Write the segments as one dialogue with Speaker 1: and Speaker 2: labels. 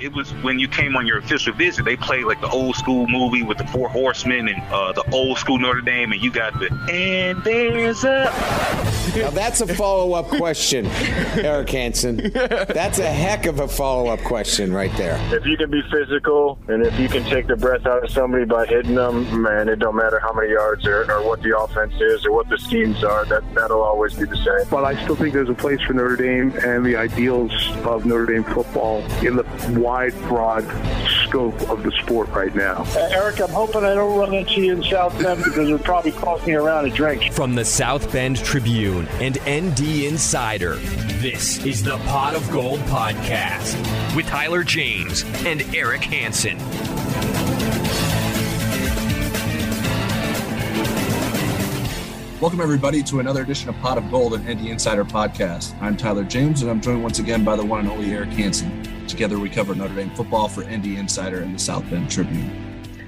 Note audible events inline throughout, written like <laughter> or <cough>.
Speaker 1: It was when you came on your official visit, they played like the old school movie with the four horsemen and uh, the old school Notre Dame, and you got the and there's a.
Speaker 2: Now that's a follow up question, Eric Hansen. That's a heck of a follow up question right there.
Speaker 3: If you can be physical and if you can take the breath out of somebody by hitting them, man, it don't matter how many yards or, or what the offense is or what the schemes are. That that'll always be the same.
Speaker 4: But I still think there's a place for Notre Dame and the ideals of Notre Dame football in the wide, broad scope of the sport right now.
Speaker 5: Uh, Eric, I'm hoping I don't run into you in South Bend <laughs> because it would probably cost me around a drink.
Speaker 6: From the South Bend Tribune and ND Insider, this is the Pot of Gold podcast with Tyler James and Eric Hansen.
Speaker 7: Welcome, everybody, to another edition of Pot of Gold and ND Insider podcast. I'm Tyler James, and I'm joined once again by the one and only Eric Hansen. Together, we cover Notre Dame football for ND Insider and the South Bend Tribune.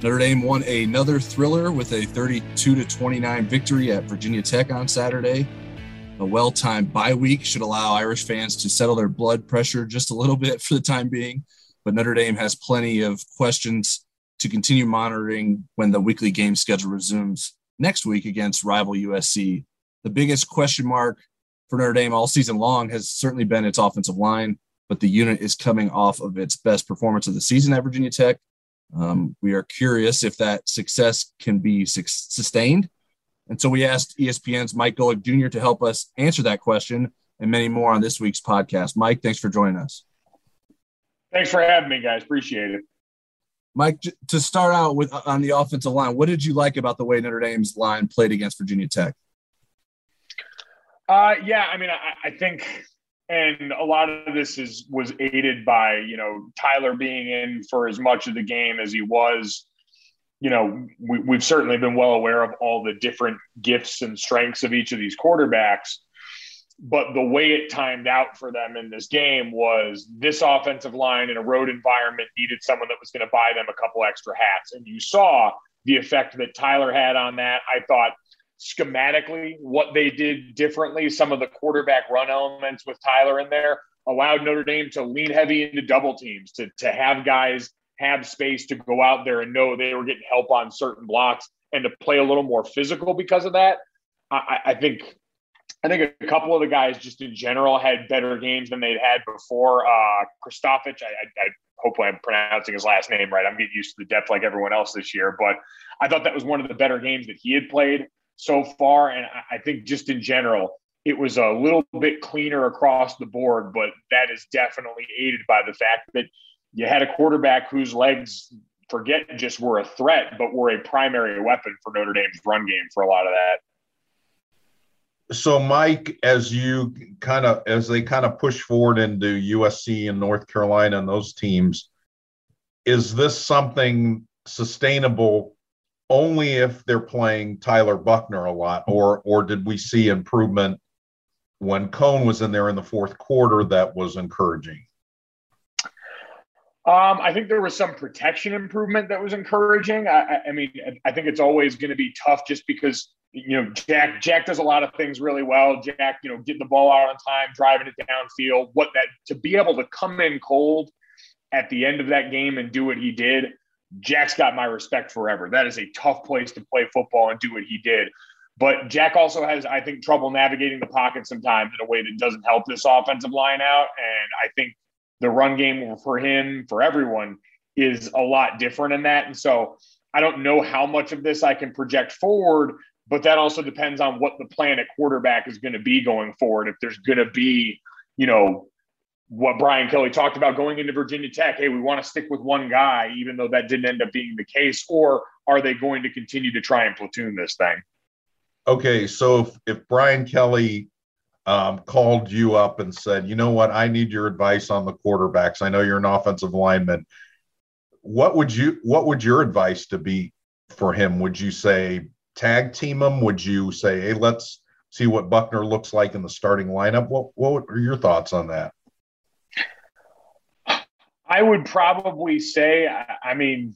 Speaker 7: Notre Dame won another thriller with a 32 to 29 victory at Virginia Tech on Saturday. A well timed bye week should allow Irish fans to settle their blood pressure just a little bit <laughs> for the time being, but Notre Dame has plenty of questions to continue monitoring when the weekly game schedule resumes next week against rival USC. The biggest question mark for Notre Dame all season long has certainly been its offensive line, but the unit is coming off of its best performance of the season at Virginia Tech. Um, we are curious if that success can be su- sustained. And so we asked ESPN's Mike Golic Jr. to help us answer that question and many more on this week's podcast. Mike, thanks for joining us.
Speaker 8: Thanks for having me, guys. Appreciate it.
Speaker 7: Mike, to start out with on the offensive line, what did you like about the way Notre Dame's line played against Virginia Tech?
Speaker 8: Uh, yeah, I mean, I, I think, and a lot of this is was aided by you know Tyler being in for as much of the game as he was. You know, we, we've certainly been well aware of all the different gifts and strengths of each of these quarterbacks but the way it timed out for them in this game was this offensive line in a road environment needed someone that was going to buy them a couple extra hats. And you saw the effect that Tyler had on that. I thought schematically, what they did differently, some of the quarterback run elements with Tyler in there allowed Notre Dame to lean heavy into double teams, to, to have guys have space to go out there and know they were getting help on certain blocks and to play a little more physical because of that. I, I think I think a couple of the guys just in general had better games than they'd had before. Uh, I, I, I hopefully I'm pronouncing his last name right. I'm getting used to the depth like everyone else this year, but I thought that was one of the better games that he had played so far. And I, think just in general, it was a little bit cleaner across the board, but that is definitely aided by the fact that you had a quarterback whose legs forget just were a threat, but were a primary weapon for Notre Dame's run game for a lot of that
Speaker 9: so mike as you kind of as they kind of push forward into usc and north carolina and those teams is this something sustainable only if they're playing tyler Buchner a lot or or did we see improvement when coan was in there in the fourth quarter that was encouraging
Speaker 8: um, I think there was some protection improvement that was encouraging. I, I mean, I think it's always going to be tough just because you know, Jack Jack does a lot of things really well. Jack, you know, getting the ball out on time, driving it downfield. What that to be able to come in cold at the end of that game and do what he did, Jack's got my respect forever. That is a tough place to play football and do what he did. But Jack also has, I think, trouble navigating the pocket sometimes in a way that doesn't help this offensive line out. And I think the run game for him, for everyone, is a lot different in that. And so I don't know how much of this I can project forward, but that also depends on what the plan at quarterback is going to be going forward. If there's going to be, you know, what Brian Kelly talked about going into Virginia Tech, hey, we want to stick with one guy, even though that didn't end up being the case, or are they going to continue to try and platoon this thing?
Speaker 9: Okay, so if, if Brian Kelly um, called you up and said, "You know what? I need your advice on the quarterbacks. I know you're an offensive lineman. What would you? What would your advice to be for him? Would you say tag team him? Would you say, hey, let's see what Buchner looks like in the starting lineup? What What are your thoughts on that?
Speaker 8: I would probably say, I mean,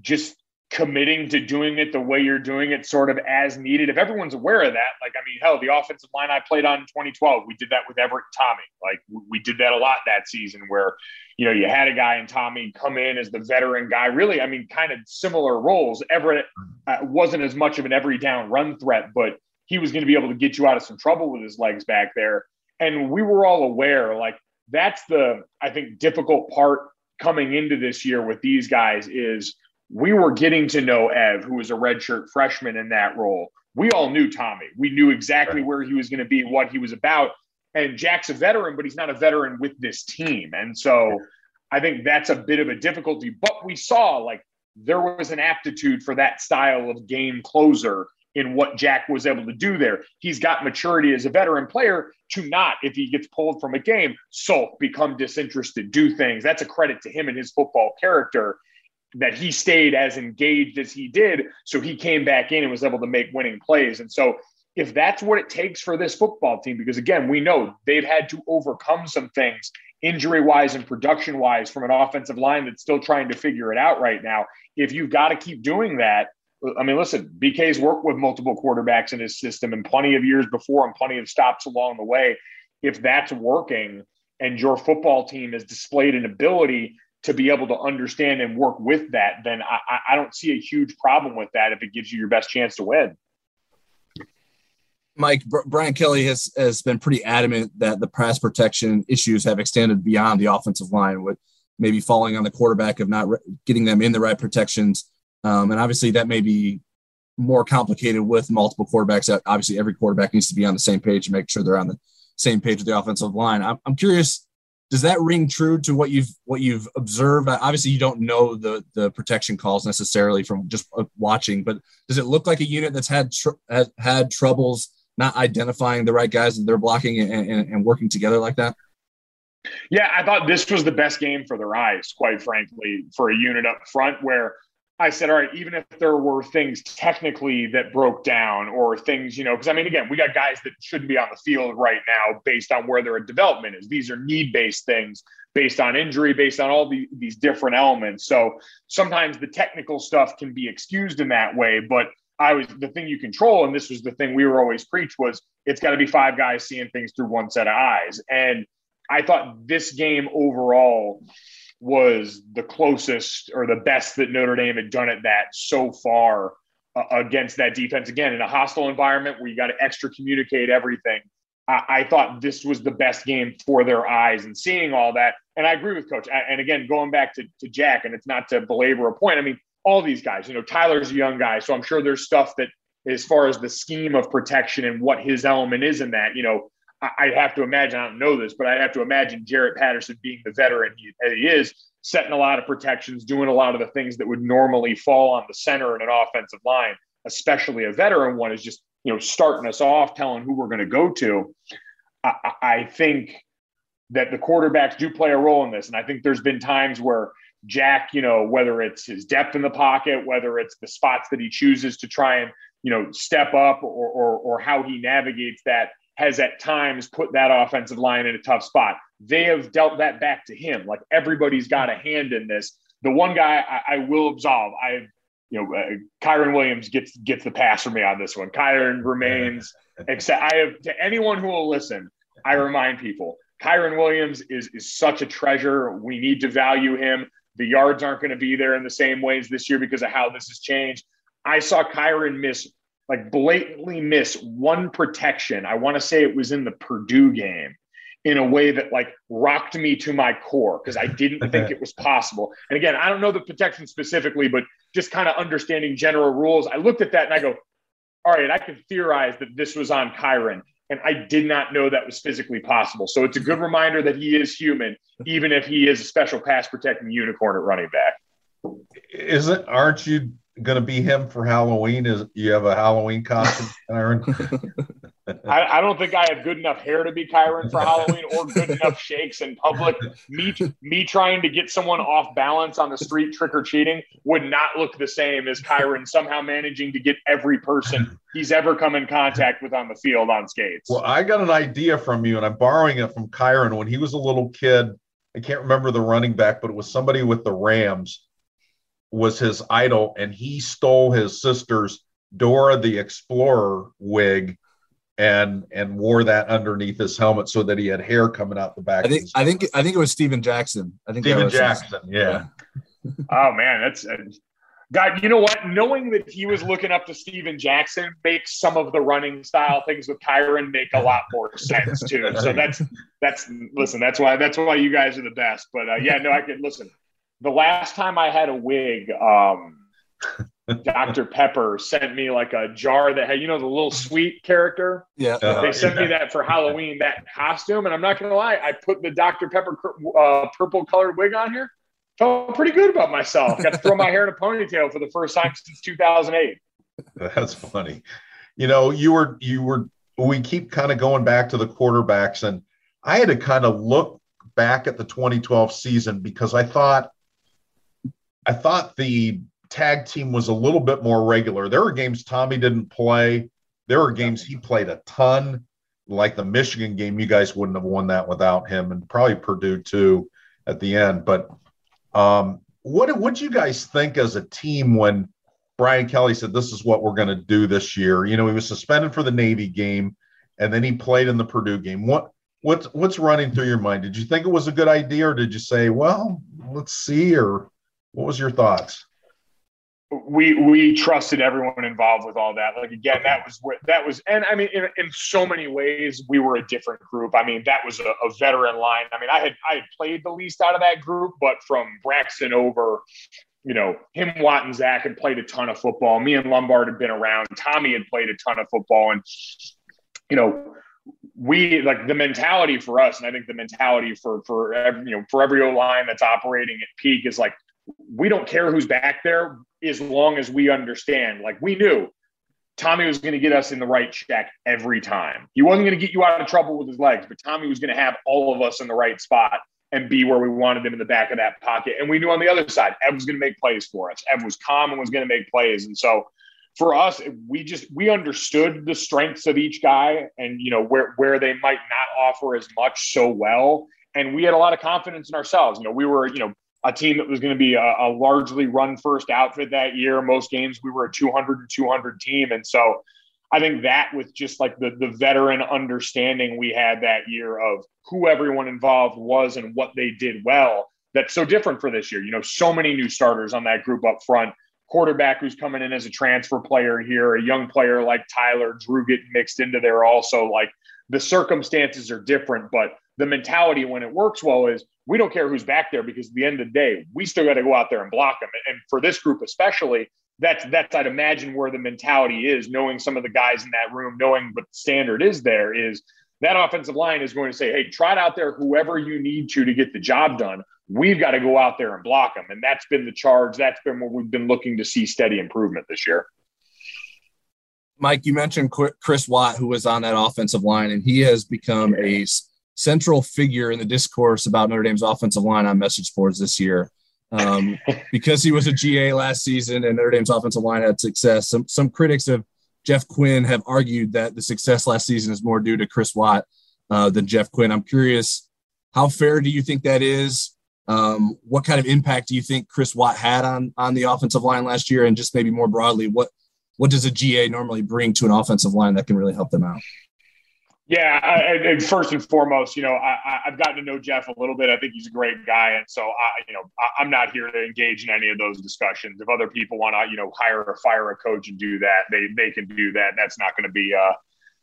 Speaker 8: just committing to doing it the way you're doing it, sort of as needed. If everyone's aware of that, like, I mean, hell, the offensive line I played on in 2012, we did that with Everett Tommy. Like, we did that a lot that season where, you know, you had a guy in Tommy come in as the veteran guy. Really, I mean, kind of similar roles. Everett uh, wasn't as much of an every down run threat, but he was going to be able to get you out of some trouble with his legs back there. And we were all aware, like, that's the, I think, difficult part coming into this year with these guys is – we were getting to know Ev, who was a redshirt freshman in that role. We all knew Tommy. We knew exactly where he was going to be, what he was about. And Jack's a veteran, but he's not a veteran with this team. And so I think that's a bit of a difficulty. But we saw like there was an aptitude for that style of game closer in what Jack was able to do there. He's got maturity as a veteran player to not, if he gets pulled from a game, sulk, become disinterested, do things. That's a credit to him and his football character that he stayed as engaged as he did. So he came back in and was able to make winning plays. And so if that's what it takes for this football team, because again, we know they've had to overcome some things injury wise and production wise from an offensive line that's still trying to figure it out right now. If you've got to keep doing that, I mean, listen, BK's worked with multiple quarterbacks in his system and plenty of years before and plenty of stops along the way. If that's working and your football team has displayed an ability to be able to understand and work with that, then I, I don't see a huge problem with that if it gives you your best chance to win.
Speaker 7: Mike, Brian Kelly has, has been pretty adamant that the pass protection issues have extended beyond the offensive line, with maybe falling on the quarterback of not re- getting them in the right protections. Um, and obviously, that may be more complicated with multiple quarterbacks. Obviously, every quarterback needs to be on the same page and make sure they're on the same page with the offensive line. I'm, I'm curious does that ring true to what you've what you've observed? Obviously, you don't know the the protection calls necessarily from just uh, watching, but does it look like a unit that's had tr- has had troubles not identifying the right guys that they're blocking and, and, and working together like that?
Speaker 8: Yeah, I thought this was the best game for their eyes, quite frankly, for a unit up front where I said, all right, even if there were things technically that broke down or things, you know, because I mean, again, we got guys that shouldn't be on the field right now based on where their development is. These are need based things based on injury, based on all the, these different elements. So sometimes the technical stuff can be excused in that way. But I was the thing you control, and this was the thing we were always preached was it's got to be five guys seeing things through one set of eyes. And I thought this game overall was the closest or the best that Notre Dame had done at that so far uh, against that defense. Again, in a hostile environment where you got to extra communicate everything. I, I, thought this was the best game for their eyes and seeing all that. And I agree with Coach. And again, going back to, to Jack, and it's not to belabor a point. I mean, all these guys, you know, Tyler's a young guy. So I'm sure there's stuff that, as far as the scheme of protection and what his element is in that, you know, I'd have to imagine, I don't know this, but I'd have to imagine Jarrett Patterson being the veteran he, he is, setting a lot of protections, doing a lot of the things that would normally fall on the center in an offensive line, especially a veteran one, is just, you know, starting us off, telling who we're going to go to. I, I think that the quarterbacks do play a role in this. And I think there's been times where Jack, you know, whether it's his depth in the pocket, whether it's the spots that he chooses to try and, you know, step up or, or, or how he navigates that, has at times put that offensive line in a tough spot. They have dealt that back to him. Like everybody's got a hand in this. The one guy I, I will absolve, I, you know, uh, Kyren Williams gets gets the pass for me on this one. Kyren remains. <laughs> Except I have to anyone who will listen. I remind people, Kyren Williams is is such a treasure. We need to value him. The yards aren't going to be there in the same ways this year because of how this has changed. I saw Kyren miss like blatantly miss one protection. I want to say it was in the Purdue game in a way that like rocked me to my core because I didn't <laughs> think it was possible. And again, I don't know the protection specifically, but just kind of understanding general rules. I looked at that and I go, all right, I could theorize that this was on Kyren. And I did not know that was physically possible. So it's a good reminder that he is human, even if he is a special pass protecting unicorn at running back.
Speaker 9: Isn't aren't you going to be him for Halloween? Is you have a Halloween costume, <laughs> Aaron?
Speaker 8: I, I, don't think I have good enough hair to be Kyren for Halloween or good <laughs> enough shakes in public. Me, me trying to get someone off balance on the street trick or treating would not look the same as Kyren somehow managing to get every person he's ever come in contact with on the field on skates.
Speaker 9: Well, I got an idea from you, and I'm borrowing it from Kyren. When he was a little kid, I can't remember the running back, but it was somebody with the Rams was his idol, and he stole his sister's Dora the Explorer wig and and wore that underneath his helmet so that he had hair coming out the back.
Speaker 7: I think I think I think it was Steven Jackson. I think
Speaker 9: Steven Jackson. His, yeah.
Speaker 8: yeah. <laughs> oh man, that's. Uh, God, you know what? Knowing that he was looking up to Steven Jackson makes some of the running style things with Kyren make a lot more sense too. So <laughs> that's that's listen. That's why that's why you guys are the best. But uh, yeah, no, I could listen. The last time I had a wig, um, <laughs> Dr. Pepper sent me like a jar that had, you know, the little sweet character.
Speaker 7: Yeah.
Speaker 8: Uh, they sent yeah. me that for Halloween, that costume. And I'm not going to lie, I put the Dr. Pepper uh, purple colored wig on here. Felt pretty good about myself. Got to throw my hair in a ponytail for the first time since 2008.
Speaker 9: That's funny. You know, you were, you were, we keep kind of going back to the quarterbacks. And I had to kind of look back at the 2012 season because I thought, I thought the tag team was a little bit more regular. There were games Tommy didn't play. There were games he played a ton, like the Michigan game. You guys wouldn't have won that without him, and probably Purdue too at the end. But um, what what you guys think as a team when Brian Kelly said this is what we're going to do this year? You know, he was suspended for the Navy game, and then he played in the Purdue game. What what's what's running through your mind? Did you think it was a good idea, or did you say, well, let's see, or what was your thoughts?
Speaker 8: we we trusted everyone involved with all that. Like again, that was where that was, and I mean, in, in so many ways, we were a different group. I mean, that was a, a, veteran line. I mean, I had I had played the least out of that group, but from Braxton over, you know, him, Watt, and Zach had played a ton of football. Me and Lombard had been around. Tommy had played a ton of football, and you know, we like the mentality for us, and I think the mentality for for every, you know for every O line that's operating at peak is like we don't care who's back there as long as we understand. Like we knew Tommy was going to get us in the right check every time. He wasn't going to get you out of trouble with his legs, but Tommy was going to have all of us in the right spot and be where we wanted him in the back of that pocket. And we knew on the other side, Ev was going to make plays for us. Ev was calm and was going to make plays. And so for us, we just we understood the strengths of each guy and you know where where they might not offer as much so well. And we had a lot of confidence in ourselves. You know, we were, you know, a team that was going to be a, a, largely run first outfit that year. Most games we were a 200 to 200 team. And so I think that with just like the, the veteran understanding we had that year of who everyone involved was and what they did well, that's so different for this year. You know, so many new starters on that group up front. Quarterback who's coming in as a transfer player here, a young player like Tyler, Drew getting mixed into there also. Like the circumstances are different, but the mentality when it works well is we don't care who's back there because at the end of the day, we still got to go out there and block them. And for this group especially, that's that's I'd imagine where the mentality is, knowing some of the guys in that room, knowing what the standard is there is that offensive line is going to say, hey, trot out there whoever you need to to get the job done. We've got to go out there and block them. And that's been the charge. That's been what we've been looking to see steady improvement this year.
Speaker 7: Mike, you mentioned Chris Watt, who was on that offensive line, and he has become a central figure in the discourse about Notre Dame's offensive line on message boards this year. Um, <laughs> because he was a GA last season and Notre Dame's offensive line had success. Some some critics of Jeff Quinn have argued that the success last season is more due to Chris Watt uh, than Jeff Quinn. I'm curious, how fair do you think that is? Um, what kind of impact do you think Chris Watt had on on the offensive line last year? And just maybe more broadly, what what does a GA normally bring to an offensive line that can really help them out?
Speaker 8: Yeah, I, first and foremost, you know, I, have gotten to know Jeff a little bit. I think he's a great guy, and so I, you know, I, am not here to engage in any of those discussions. If other people want to, you know, hire or fire a coach and do that, they they can do that. That's not going to be uh,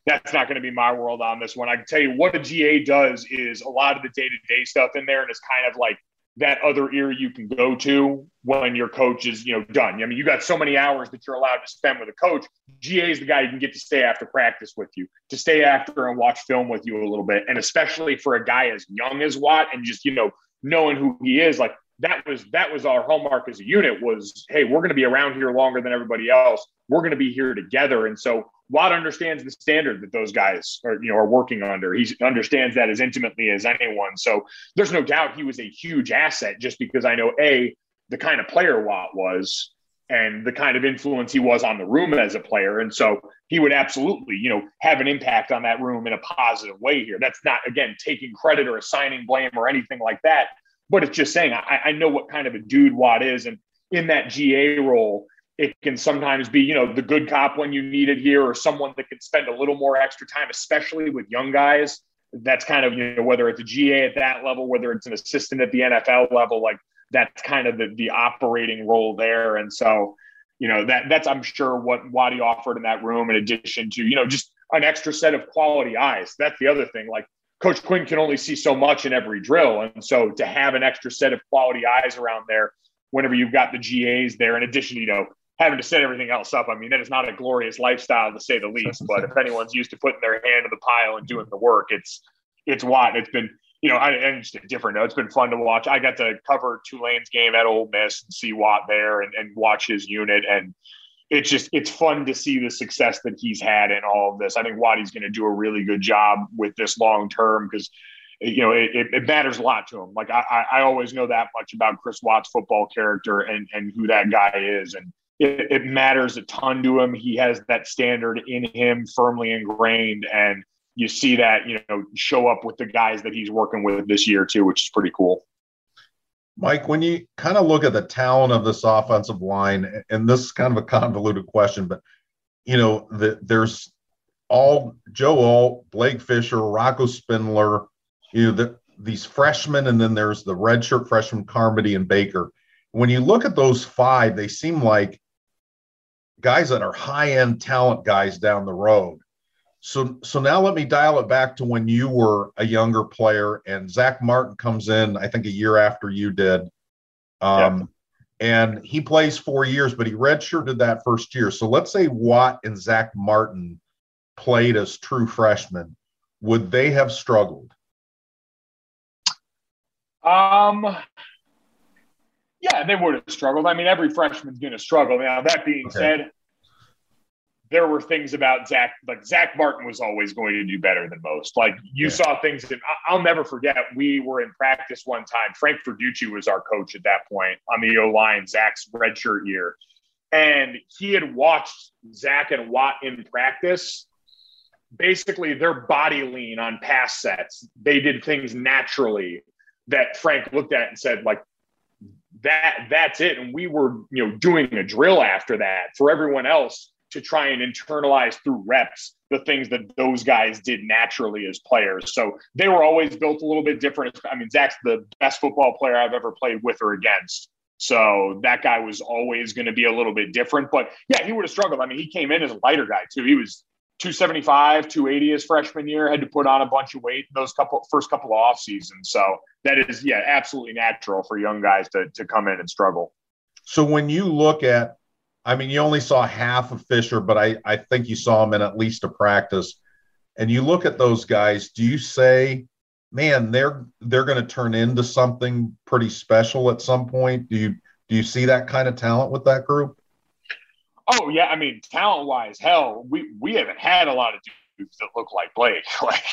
Speaker 8: that's not going to be my world on this one. I can tell you what a GA does is a lot of the day to day stuff in there, and it's kind of like that other ear you can go to when your coach is, you know, done. I mean, you got so many hours that you're allowed to spend with a coach. GA is the guy you can get to stay after practice with you, to stay after and watch film with you a little bit. And especially for a guy as young as Watt and just, you know, knowing who he is, like that was that was our hallmark as a unit was hey we're going to be around here longer than everybody else we're going to be here together and so watt understands the standard that those guys are you know are working under. He understands that as intimately as anyone. So there's no doubt he was a huge asset just because i know a the kind of player watt was and the kind of influence he was on the room as a player. And so he would absolutely you know have an impact on that room in a positive way here. That's not again taking credit or assigning blame or anything like that but it's just saying I, I know what kind of a dude Watt is, and in that GA role, it can sometimes be you know the good cop when you need it here, or someone that can spend a little more extra time, especially with young guys. That's kind of you know whether it's a GA at that level, whether it's an assistant at the NFL level, like that's kind of the the operating role there, and so you know that that's I'm sure what Waddy offered in that room, in addition to you know just an extra set of quality eyes. That's the other thing. Like Coach Quinn can only see so much in every drill. And so to have an extra set of quality eyes around there whenever you've got the GAs there, in addition, you know, having to set everything else up. I mean, that is not a glorious lifestyle to say the least. But if anyone's used to putting their hand in the pile and doing the work, it's it's Watt. It's been, you know, I, and just a different. It's been fun to watch. I got to cover Tulane's game at Ole Miss and see Watt there and, and watch his unit. And it's just it's fun to see the success that he's had in all of this. I think Waddy's going to do a really good job with this long term because you know it, it, matters a lot to him. Like I, I always know that much about Chris Watt's football character and and who that guy is, and it, it matters a ton to him. He has that standard in him firmly ingrained, and you see that you know show up with the guys that he's working with this year too, which is pretty cool.
Speaker 9: Mike, when you kind of look at the talent of this offensive line, and this is kind of a convoluted question, but you know, the, there's all Joe Alt, Blake Fisher, Rocco Spindler, you know, the, these freshmen, and then there's the redshirt freshman Carmody and Baker. When you look at those five, they seem like guys that are high end talent guys down the road. So, so now let me dial it back to when you were a younger player and Zach Martin comes in, I think a year after you did. Um, yeah. And he plays four years, but he redshirted that first year. So let's say Watt and Zach Martin played as true freshmen. Would they have struggled?
Speaker 8: Um, yeah, they would have struggled. I mean, every freshman's going to struggle. Now, that being okay. said, there were things about Zach, like Zach Martin was always going to do better than most. Like you yeah. saw things that I'll never forget. We were in practice one time. Frank Verducci was our coach at that point on the O line, Zach's redshirt year. And he had watched Zach and Watt in practice. Basically, their body lean on pass sets, they did things naturally that Frank looked at and said, like, that that's it. And we were, you know, doing a drill after that. For everyone else, to try and internalize through reps the things that those guys did naturally as players. So they were always built a little bit different. I mean, Zach's the best football player I've ever played with or against. So that guy was always going to be a little bit different. But yeah, he would have struggled. I mean, he came in as a lighter guy too. He was 275, 280 his freshman year, had to put on a bunch of weight those couple first couple of off seasons. So that is, yeah, absolutely natural for young guys to, to come in and struggle.
Speaker 9: So when you look at I mean, you only saw half of Fisher, but I, I think you saw him in at least a practice. And you look at those guys, do you say, man, they're they're going to turn into something pretty special at some point? Do you do you see that kind of talent with that group?
Speaker 8: Oh yeah, I mean, talent wise, hell, we we haven't had a lot of dudes that look like Blake. <laughs> Like,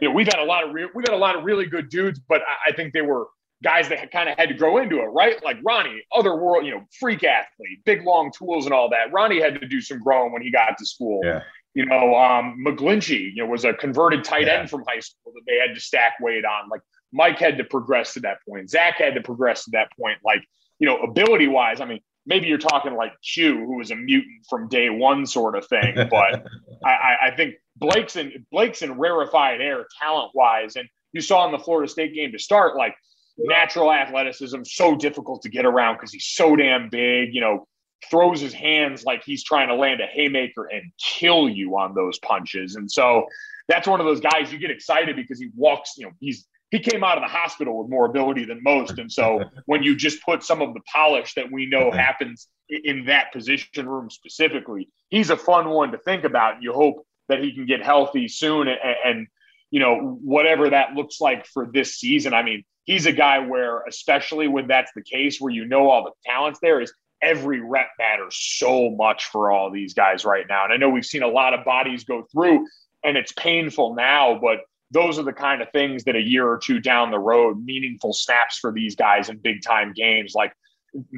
Speaker 8: you know, we've had a lot of re- we've had a lot of really good dudes, but I, I think they were guys that kind of had to grow into it, right? Like Ronnie, other world, you know, freak athlete, big long tools and all that. Ronnie had to do some growing when he got to school.
Speaker 9: Yeah.
Speaker 8: You know, um, McGlinchey, you know, was a converted tight yeah. end from high school that they had to stack weight on. Like Mike had to progress to that point. Zach had to progress to that point. Like, you know, ability wise, I mean, maybe you're talking like Q, who was a mutant from day one sort of thing. <laughs> But I, I think Blake's in Blake's in rarefied air talent wise. And you saw in the Florida State game to start, like natural athleticism, so difficult to get around because he's so damn big, you know, throws his hands like he's trying to land a haymaker and kill you on those punches. And so that's one of those guys you get excited because he walks, you know, he's he came out of the hospital with more ability than most. And so <laughs> when you just put some of the polish that we know happens in that position room specifically, he's a fun one to think about. You hope that he can get healthy soon and, and you know, whatever that looks like for this season. I mean, he's a guy where, especially when that's the case, where you know all the talents there, is every rep matters so much for all these guys right now. And I know we've seen a lot of bodies go through, and it's painful now, but those are the kind of things that a year or two down the road, meaningful snaps for these guys in big time games. Like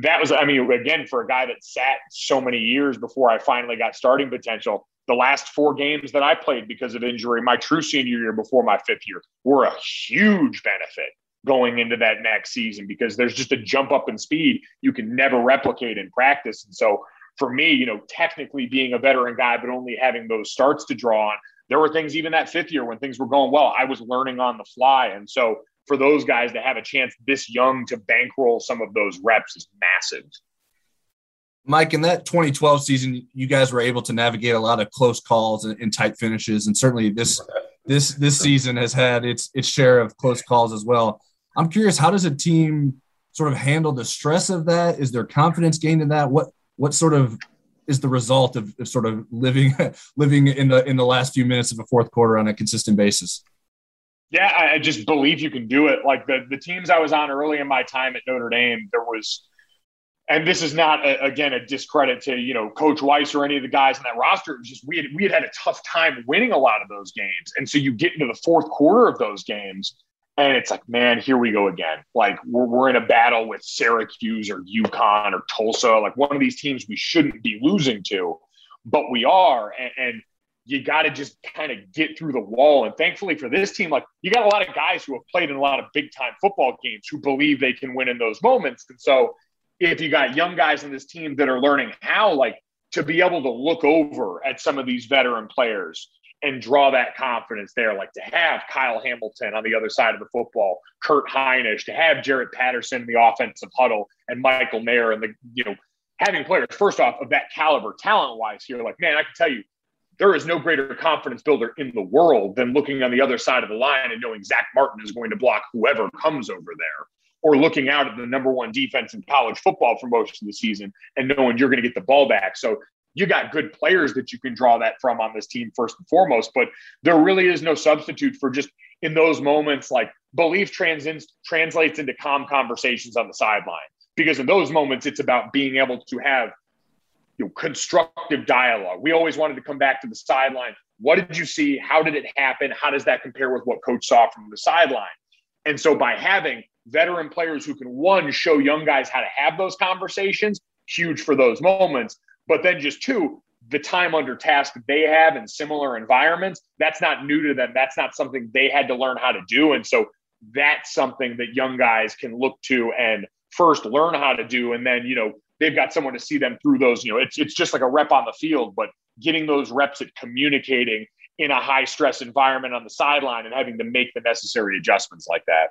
Speaker 8: that was, I mean, again, for a guy that sat so many years before I finally got starting potential, the last four games that I played because of injury, my true senior year before my fifth year, were a huge benefit going into that next season because there's just a jump up in speed you can never replicate in practice. And so for me, you know, technically being a veteran guy, but only having those starts to draw on, there were things even that fifth year when things were going well, I was learning on the fly. And so for those guys to have a chance this young to bankroll some of those reps is massive.
Speaker 7: Mike, in that 2012 season, you guys were able to navigate a lot of close calls and, and tight finishes, and certainly this this this season has had its its share of close calls as well. I'm curious, how does a team sort of handle the stress of that? Is there confidence gained in that? What what sort of is the result of, of sort of living <laughs> living in the in the last few minutes of a fourth quarter on a consistent basis?
Speaker 8: Yeah, I just believe you can do it. Like the the teams I was on early in my time at Notre Dame, there was and this is not a, again a discredit to you know Coach Weiss or any of the guys in that roster. It was just we had we had had a tough time winning a lot of those games, and so you get into the fourth quarter of those games, and it's like, man, here we go again. Like we're, we're in a battle with Syracuse or UConn or Tulsa, like one of these teams we shouldn't be losing to, but we are. And, and you got to just kind of get through the wall. And thankfully for this team, like you got a lot of guys who have played in a lot of big time football games who believe they can win in those moments. And so if you got young guys in this team that are learning how, like, to be able to look over at some of these veteran players and draw that confidence there. Like to have Kyle Hamilton on the other side of the football, Kurt Hinish, to have Jarrett Patterson in the offensive huddle, and Michael Mayer, and the you know having players first off of that caliber, talent wise, here. Like man, I can tell you. There is no greater confidence builder in the world than looking on the other side of the line and knowing Zach Martin is going to block whoever comes over there or looking out at the number one defense in college football for most of the season and knowing you're going to get the ball back. So you got good players that you can draw that from on this team first and foremost but there really is no substitute for just in those moments like belief trans- translates into calm conversations on the sideline. Because in those moments it's about being able to have you know, constructive dialogue. We always wanted to come back to the sideline. What did you see? How did it happen? How does that compare with what coach saw from the sideline? And so by having veteran players who can one show young guys how to have those conversations huge for those moments but then just two, the time under task they have in similar environments, that's not new to them. That's not something they had to learn how to do. And so that's something that young guys can look to and first learn how to do. And then, you know, they've got someone to see them through those, you know, it's, it's just like a rep on the field, but getting those reps at communicating in a high stress environment on the sideline and having to make the necessary adjustments like that.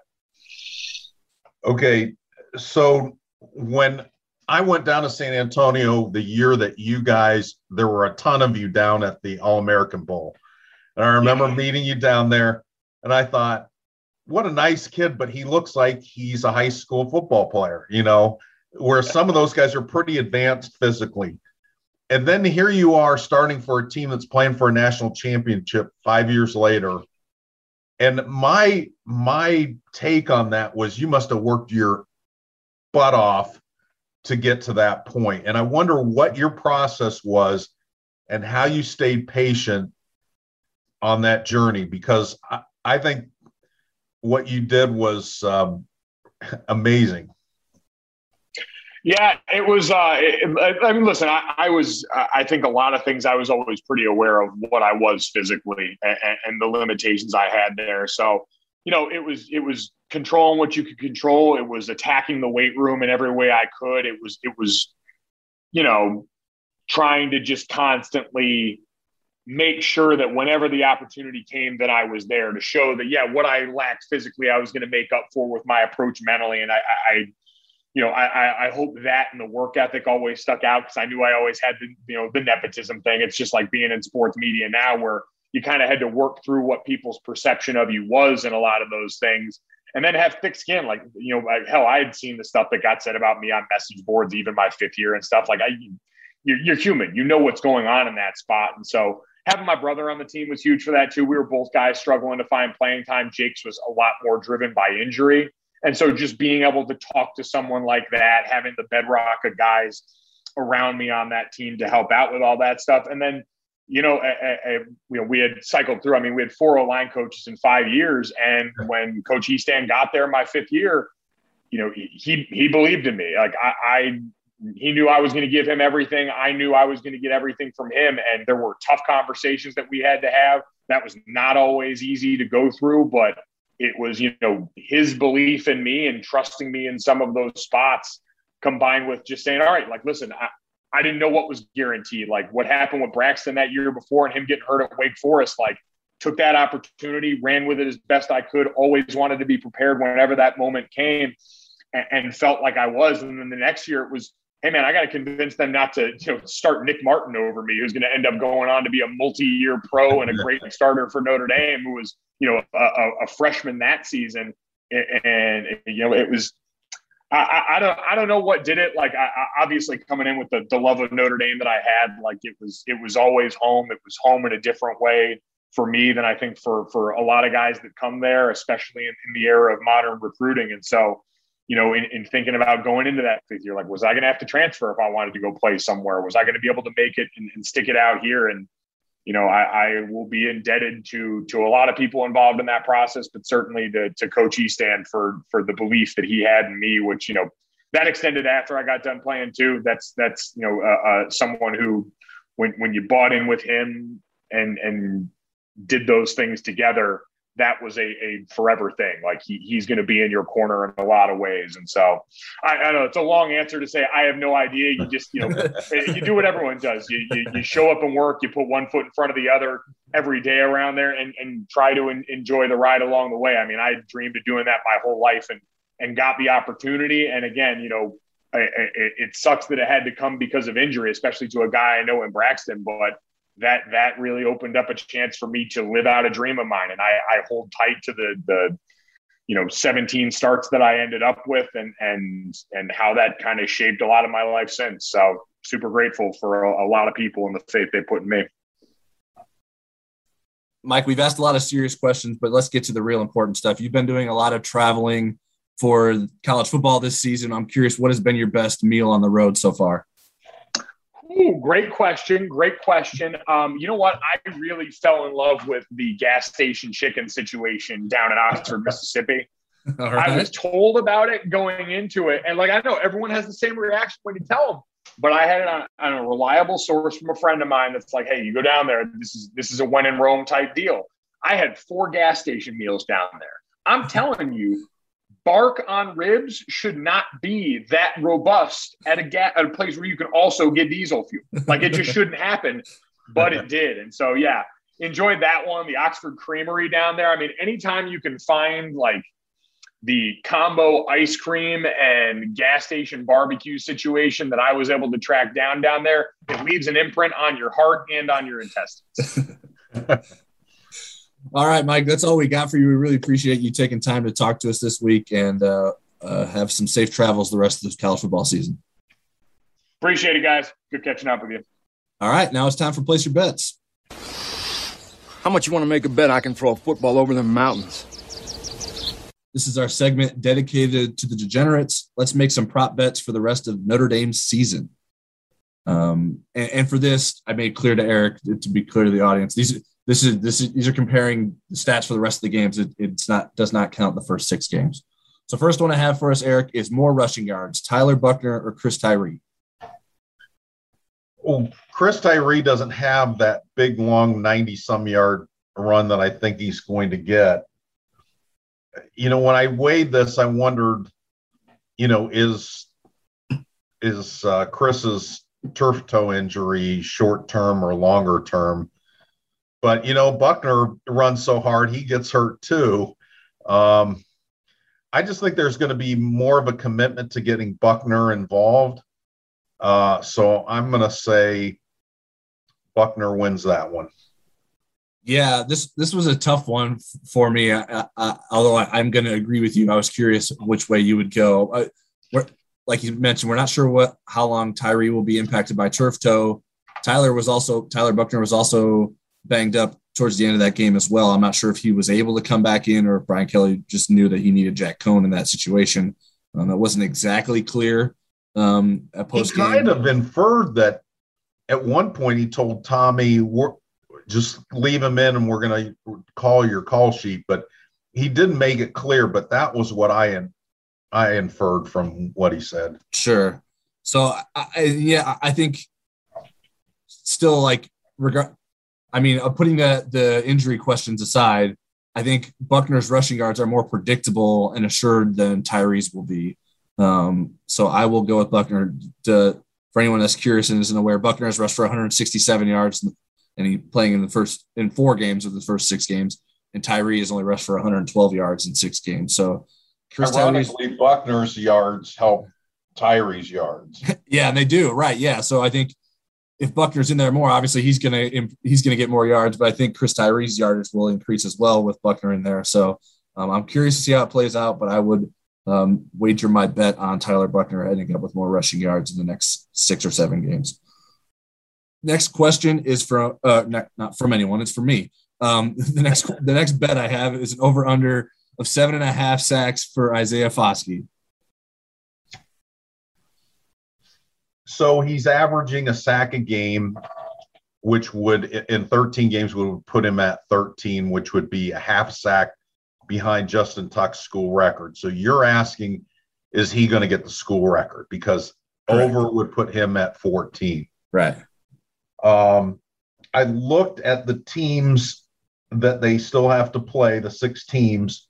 Speaker 9: Okay. So when I went down to San Antonio the year that you guys, there were a ton of you down at the All American Bowl. And I remember yeah. meeting you down there, and I thought, what a nice kid, but he looks like he's a high school football player, you know, where some of those guys are pretty advanced physically. And then here you are starting for a team that's playing for a national championship five years later. And my my take on that was you must have worked your butt off to get to that point. And I wonder what your process was and how you stayed patient on that journey because I, I think what you did was um, <laughs> amazing.
Speaker 8: Yeah, it was. Uh, it, I mean, listen, I, I, was. I think a lot of things I was always pretty aware of what I was physically and, and the limitations I had there. So, you know, it was it was controlling what you could control. It was attacking the weight room in every way I could. It was it was, you know, trying to just constantly make sure that whenever the opportunity came that I was there to show that yeah, what I lacked physically, I was going to make up for with my approach mentally. And I, I you know, I, I hope that and the work ethic always stuck out because I knew I always had the, you know, the nepotism thing. It's just like being in sports media now where you kind of had to work through what people's perception of you was in a lot of those things and then have thick skin. Like, you know, hell, I had seen the stuff that got said about me on message boards, even my fifth year and stuff. Like, I, you're, you're human, you know what's going on in that spot. And so having my brother on the team was huge for that too. We were both guys struggling to find playing time. Jake's was a lot more driven by injury. And so just being able to talk to someone like that, having the bedrock of guys around me on that team to help out with all that stuff. And then, you know, a, a, you know, we had cycled through. I mean, we had four O line coaches in five years, and when Coach Hiestand got there my fifth year, you know, he he believed in me. Like I, I he knew I was going to give him everything. I knew I was going to get everything from him. And there were tough conversations that we had to have. That was not always easy to go through, but it was, you know, his belief in me and trusting me in some of those spots combined with just saying, all right, like, listen, I, I didn't know what was guaranteed. Like what happened with Braxton that year before and him getting hurt at Wake Forest, like took that opportunity, ran with it as best I could, always wanted to be prepared whenever that moment came and, and felt like I was. And then the next year it was, hey man, I got to convince them not to you know start Nick Martin over me, who's going to end up going on to be a multi-year pro <laughs> and a great starter for Notre Dame, who was you know a, a freshman that season, and, and, you know it was. I, I, don't I don't know what did it like I, I, obviously coming in with the, the love of Notre Dame that I had like it was it was always home it was home in a different way for me than I think for for a lot of guys that come there especially in, in the era of modern recruiting and so you know, in, in, thinking about going into that fifth year, like, was I going to have to transfer if I wanted to go play somewhere? Was I going to be able to make it and, and stick it out here? And, you know, I, I, will be indebted to to a lot of people involved in that process, but certainly to, to Coach Hiestand for for the belief that he had in me, which you know that extended after I got done playing too. That's that's you know uh, uh, someone who when when you bought in with him and and did those things together, that was a, a forever thing. Like he, he's going to be in your corner in a lot of ways. And so I, I know it's a long answer to say, I have no idea. You just, you know, <laughs> eh, you do what everyone does. You, you, you, show up and work, you put one foot in front of the other every day around there and, and try to en- enjoy the ride along the way. I mean, I dreamed of doing that my whole life and, and got the opportunity. And again, you know, I, I, it sucks that it had to come because of injury, especially to a guy I know in Braxton, but that that really opened up a chance for me to live out a dream of mine. And I, I hold tight to the the you know 17 starts that I ended up with and and and how that kind of shaped a lot of my life since. So super grateful for a, a lot of people and the faith they put in me.
Speaker 7: Mike, we've asked a lot of serious questions, but let's get to the real important stuff. You've been doing a lot of traveling for college football this season. I'm curious, what has been your best meal on the road so far?
Speaker 8: Ooh, great question. Great question. Um, you know what? I really fell in love with the gas station chicken situation down in Oxford, Mississippi. <laughs> Right. I was told about it going into it. And like, I know everyone has the same reaction when you tell them, but I had it on, on, a reliable source from a friend of mine that's like, Hey, you go down there. This is, this is a when in Rome type deal. I had four gas station meals down there. I'm telling you, bark on ribs should not be that robust at a ga- at a place where you can also get diesel fuel. Like it just <laughs> shouldn't happen, but it <laughs> did. And so yeah, enjoyed that one. The Oxford Creamery down there. I mean, anytime you can find like the combo ice cream and gas station barbecue situation that I was able to track down down there, it leaves an imprint on your heart and on your intestines. <laughs>
Speaker 7: All right, Mike, that's all we got for you. We really appreciate you taking time to talk to us this week and uh, uh, have some safe travels the rest of the college football season.
Speaker 8: Appreciate it, guys. Good catching up with you.
Speaker 7: All right, now it's time for place your bets.
Speaker 10: How much you want to make a bet I can throw a football over the mountains?
Speaker 7: This is our segment dedicated to the degenerates. Let's make some prop bets for the rest of Notre Dame's season. Um, and, and, for this, I made clear to Eric to be clear to the audience. These this is this is these are comparing the stats for the rest of the games. It, it's not does not count the first six games. So first one I have for us, Eric, is more rushing yards: Tyler Buchner or Chris Tyree.
Speaker 9: Well, Chris Tyree doesn't have that big, long, ninety-some yard run that I think he's going to get. You know, when I weighed this, I wondered, you know, is is uh, Chris's turf toe injury short term or longer term? But you know, Buchner runs so hard, he gets hurt too. Um, I just think there's going to be more of a commitment to getting Buchner involved. Uh, so I'm going to say Buchner wins that one.
Speaker 7: Yeah, this this was a tough one for me. Although I, am going to agree with you, I was curious which way you would go. like you mentioned, we're not sure what how long Tyree will be impacted by turf toe. Tyler was also Tyler Buchner was also banged up towards the end of that game as well. I'm not sure if he was able to come back in or if Brian Kelly just knew that he needed Jack Coan in that situation. Um, that wasn't exactly clear um, at post
Speaker 9: He kind of inferred that at one point he told Tommy, just leave him in and we're going to call your call sheet. But he didn't make it clear, but that was what I, in, I inferred from what he said.
Speaker 7: Sure. So, I, yeah, I think still like regard. I mean, uh, putting the the injury questions aside, I think Buchner's rushing yards are more predictable and assured than Tyree's will be. Um, so I will go with Buchner. To, for anyone that's curious and isn't aware, Buchner has rushed for 167 yards, and he playing in the first in four games of the first six games. And Tyree has only rushed for 112 yards in six games. So,
Speaker 9: Chris ironically, Buchner's yards help Tyree's yards. <laughs>
Speaker 7: yeah, and they do. Right. Yeah. So I think if Buchner's in there more, obviously he's gonna he's gonna get more yards. But I think Chris Tyree's yards will increase as well with Buchner in there. So um, I'm curious to see how it plays out. But I would um, wager my bet on Tyler Buchner ending up with more rushing yards in the next six or seven games. Next question is from uh, not, not from anyone. It's from me. Um, <laughs> the next the next bet I have is an over under of seven and a half sacks for Isaiah Foskey.
Speaker 9: So he's averaging a sack a game, which would in 13 games would put him at 13, which would be a half sack behind Justin Tuck's school record. So you're asking, is he going to get the school record? Because Correct. over would put him at 14.
Speaker 7: Right.
Speaker 9: Um, I looked at the teams that they still have to play, the six teams,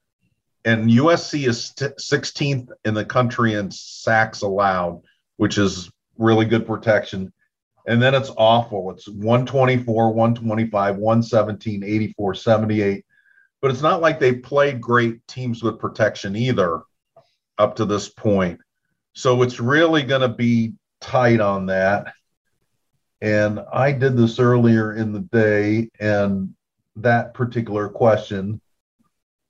Speaker 9: and USC is 16th in the country in sacks allowed, which is really good protection. And then it's awful. It's 124, 125, 117, 84, 78. But it's not like they played great teams with protection either up to this point. So it's really going to be tight on that. And I did this earlier in the day and that particular question.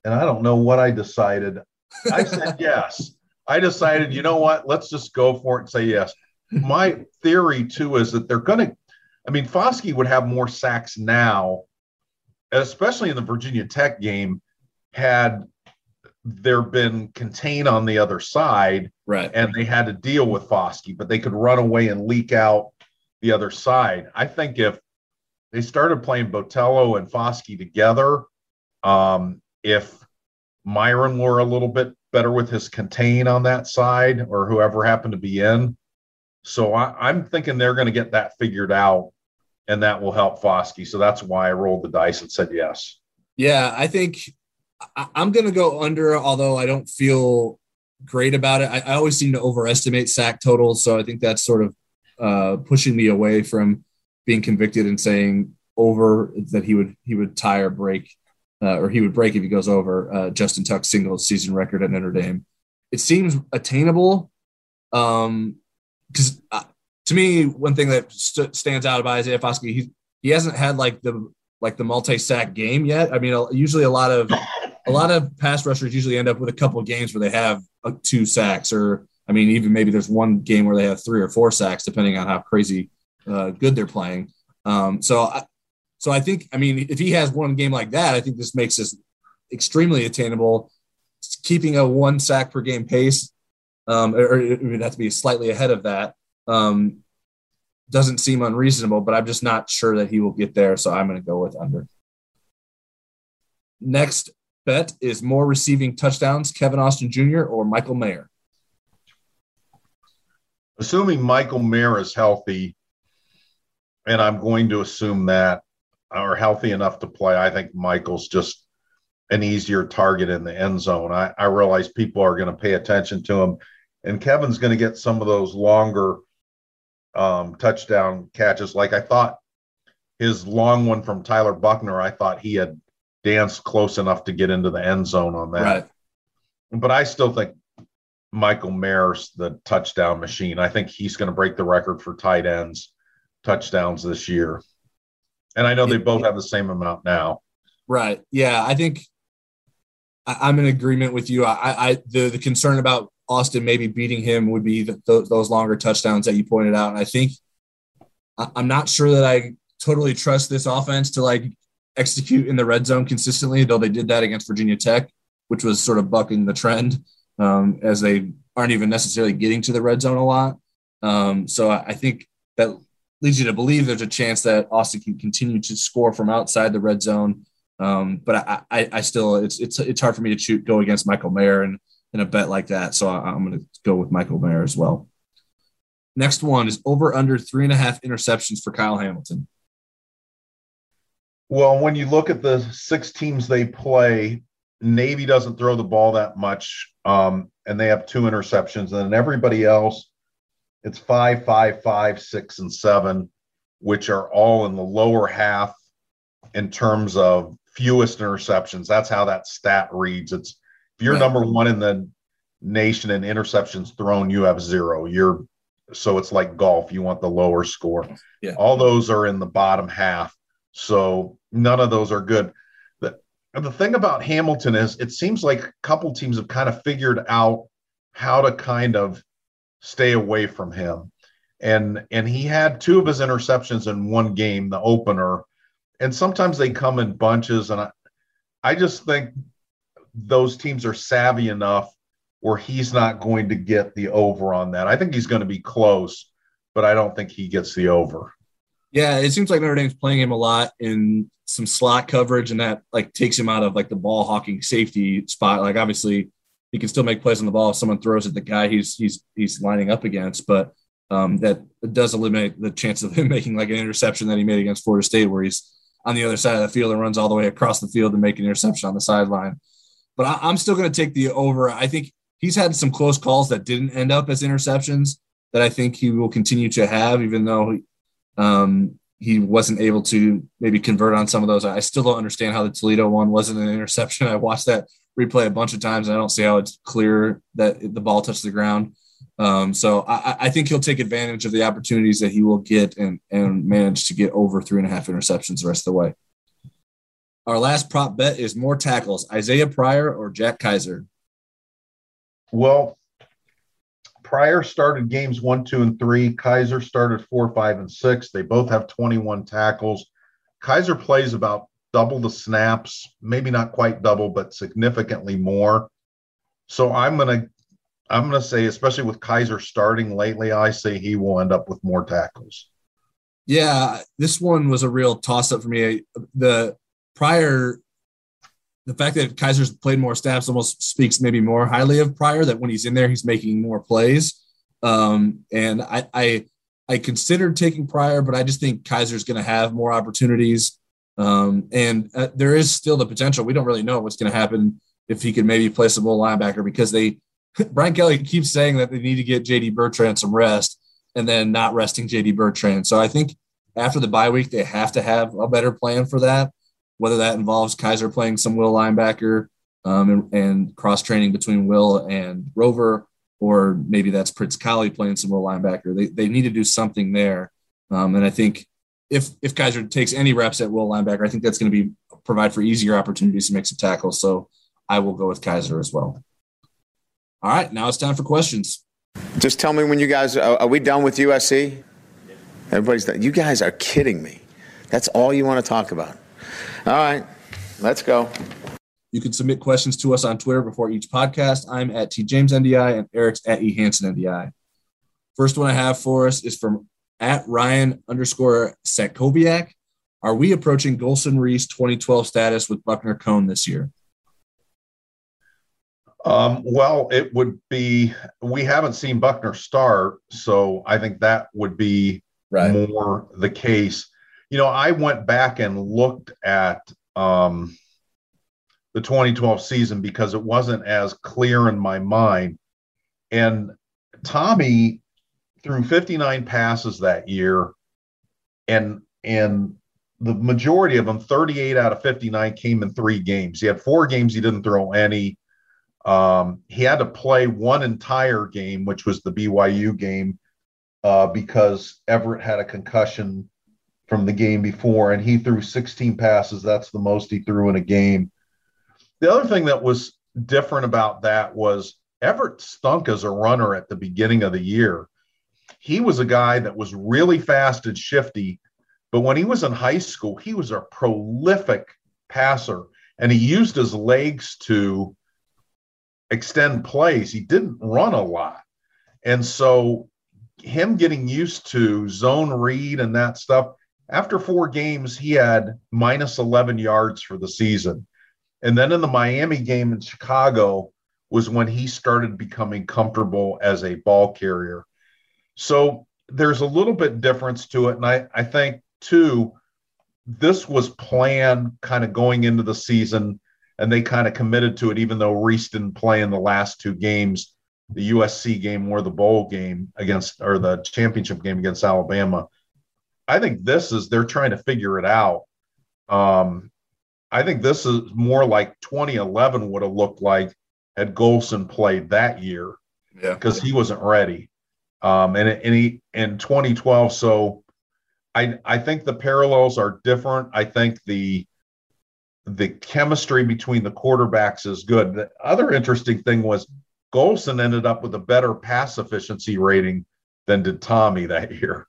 Speaker 9: And I don't know what I decided. I said <laughs> yes. I decided, you know what? Let's just go for it and say yes my theory too is that they're going to. I mean, Foskey would have more sacks now, especially in the Virginia Tech game, had there been contain on the other side,
Speaker 7: right?
Speaker 9: And they had to deal with Foskey, but they could run away and leak out the other side. I think if they started playing Botelho and Foskey together, um, if Myron were a little bit better with his contain on that side, or whoever happened to be in, so I, am thinking they're going to get that figured out, and that will help Foskey. So that's why I rolled the dice and said yes.
Speaker 7: Yeah, I think I, am going to go under, although I don't feel great about it. I, I, always seem to overestimate sack totals, so I think that's sort of uh, pushing me away from being convicted and saying over that he would he would tie or break. Uh, or he would break if he goes over uh, Justin Tuck's single season record at Notre Dame. It seems attainable. Um, because uh, to me, one thing that st- stands out about Isaiah Foskey, he he hasn't had like the like the multi sack game yet. I mean, usually a lot of a lot of pass rushers usually end up with a couple of games where they have uh, two sacks, or I mean, even maybe there's one game where they have three or four sacks, depending on how crazy uh, good they're playing. Um, so, I, so I think, I mean, if he has one game like that, I think this makes this extremely attainable. Keeping a one sack per game pace um, or it would have to be slightly ahead of that. Um, doesn't seem unreasonable, but I'm just not sure that he will get there. So I'm going to go with under. Next bet is more receiving touchdowns, Kevin Austin Jr. or Michael Mayer.
Speaker 9: Assuming Michael Mayer is healthy, and I'm going to assume that, are healthy enough to play, I think Michael's just an easier target in the end zone. I, I realize people are going to pay attention to him and Kevin's going to get some of those longer um, touchdown catches. Like I thought his long one from Tyler Buchner, I thought he had danced close enough to get into the end zone on that.
Speaker 7: Right.
Speaker 9: But I still think Michael Mayer's the touchdown machine. I think he's going to break the record for tight ends touchdowns this year. And I know they both have the same amount now.
Speaker 7: Right. Yeah. I think I, am in agreement with you. I, I the, the concern about Austin maybe beating him would be the, those longer touchdowns that you pointed out. And I think I'm not sure that I totally trust this offense to like execute in the red zone consistently, though they did that against Virginia Tech, which was sort of bucking the trend um, as they aren't even necessarily getting to the red zone a lot. Um, so I, I think that leads you to believe there's a chance that Austin can continue to score from outside the red zone. Um, but I, I, I, still, it's, it's, it's hard for me to shoot, go against Michael Mayer and in a bet like that. So I, am going to go with Michael Mayer as well. Next one is over under three and a half interceptions for Kyle Hamilton.
Speaker 9: Well, when you look at the six teams they play, Navy doesn't throw the ball that much, um, and they have two interceptions. And then everybody else, it's five, five, five, six, and seven, which are all in the lower half in terms of fewest interceptions. That's how that stat reads. It's if you're right. number one in the nation in interceptions thrown, you have zero. You're so it's like golf. You want the lower score. Yeah. All those are in the bottom half. So none of those are good. The, the thing about Hamilton is it seems like a couple teams have kind of figured out how to kind of stay away from him. And and he had two of his interceptions in one game, the opener. And sometimes they come in bunches. And I, I just think those teams are savvy enough where he's not going to get the over on that. I think he's going to be close, but I don't think he gets the over.
Speaker 7: Yeah, it seems like Notre Dame's playing him a lot in some slot coverage, and that like takes him out of like the ball hawking safety spot. Like obviously, he can still make plays on the ball if someone throws at the guy he's he's he's lining up against, but um, that does eliminate the chance of him <laughs> making like an interception that he made against Florida State, where he's on the other side of the field and runs all the way across the field to make an interception on the sideline. But I, am still going to take the over. I think he's had some close calls that didn't end up as interceptions that I think he will continue to have, even though um, he wasn't able to maybe convert on some of those. I still don't understand how the Toledo one wasn't an interception. <laughs> I watched that replay a bunch of times, and I don't see how it's clear that the ball touched the ground. Um, so I, I, think he'll take advantage of the opportunities that he will get and, and manage to get over three and a half interceptions the rest of the way. Our last prop bet is more tackles, Isaiah Pryor or Jack Kaiser?
Speaker 9: Well, Pryor started games one, two, and three. Kaiser started four, five, and six. They both have 21 tackles. Kaiser plays about double the snaps, maybe not quite double, but significantly more. So I'm gonna I'm gonna say, especially with Kaiser starting lately, I say he will end up with more tackles.
Speaker 7: Yeah, this one was a real toss up for me. The Pryor the fact that Kaiser's played more snaps almost speaks maybe more highly of Pryor. That when he's in there, he's making more plays. Um, and I, I, I considered taking Pryor, but I just think Kaiser's going to have more opportunities. Um, and uh, there is still the potential. We don't really know what's going to happen if he could maybe play some more linebacker because they, <laughs> Brian Kelly keeps saying that they need to get JD Bertrand some rest and then not resting JD Bertrand. So I think after the bye week, they have to have a better plan for that whether that involves Kaiser playing some Will linebacker um, and, and cross training between Will and Rover, or maybe that's Prince Pritzkalli playing some Will linebacker. They, they need to do something there. Um, and I think if if Kaiser takes any reps at Will linebacker, I think that's going to be provide for easier opportunities to make some tackles. So I will go with Kaiser as well. All right, now it's time for questions.
Speaker 2: Just tell me when you guys are, are we done with USC? Everybody's done. You guys are kidding me. That's all you want to talk about. All right, let's go.
Speaker 7: You can submit questions to us on Twitter before each podcast. I'm at T James NDI and Eric's at E Hansen NDI. First one I have for us is from at Ryan underscore Sakoviak. Are we approaching Golson Rees 2012 status with Buchner Coan this year?
Speaker 9: Um, well, it would be, we haven't seen Buchner start, so I think that would be right. more the case you know, I went back and looked at um, the 2012 season because it wasn't as clear in my mind. And Tommy threw 59 passes that year, and and the majority of them, 38 out of 59, came in three games. He had four games he didn't throw any. Um, he had to play one entire game, which was the BYU game, uh, because Everett had a concussion from the game before, and he threw 16 passes. That's the most he threw in a game. The other thing that was different about that was Everett stunk as a runner at the beginning of the year. He was a guy that was really fast and shifty, But when he was in high school, he was a prolific passer and he used his legs to extend plays. He didn't run a lot. And so him getting used to zone read and that stuff, after four games, he had minus 11 yards for the season. And then in the Miami game in Chicago was when he started becoming comfortable as a ball carrier. So there's a little bit difference to it. And I, I think, too, this was planned kind of going into the season, and they kind of committed to it, even though Rees didn't play in the last two games the USC game or the bowl game against, or the championship game against Alabama. I think this is, they're trying to figure it out. Um, I think this is more like 2011 would have looked like had Golson played that year.
Speaker 7: Yeah.
Speaker 9: Because he wasn't ready. Um, and, and he in 2012. So I I think the parallels are different. I think the the chemistry between the quarterbacks is good. The other interesting thing was Golson ended up with a better pass efficiency rating than did Tommy that year.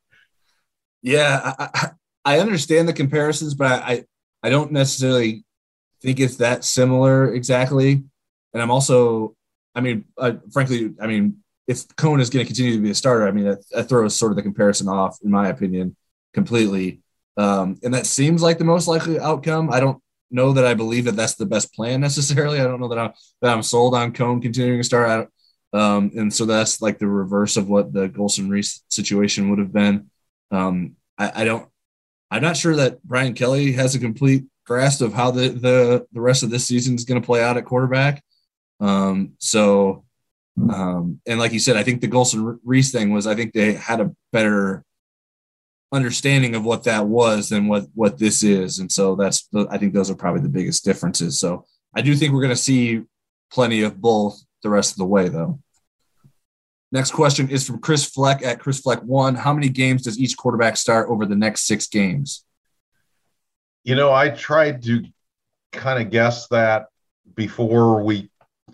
Speaker 7: Yeah, I, I understand the comparisons, but I I don't necessarily think it's that similar exactly. And I'm also, I mean, uh, frankly, I mean, if Coan is going to continue to be a starter, I mean, that, that, throws sort of the comparison off, in my opinion, completely. Um, and that seems like the most likely outcome. I don't know that I believe that that's the best plan necessarily. I don't know that I'm that I'm sold on Coan continuing to start. Um, and so that's like the reverse of what the Golson Rees situation would have been. Um, I, I, don't. I'm not sure that Brian Kelly has a complete grasp of how the the, the rest of this season is going to play out at quarterback. Um, so, um, and like you said, I think the Golson Rees thing was I think they had a better understanding of what that was than what what this is and so that's i think those are probably the biggest differences so i do think we're going to see plenty of both the rest of the way though next question is from chris fleck at chris fleck one. How many games does each quarterback start over the next six games?
Speaker 9: You know i tried to kind of guess that before we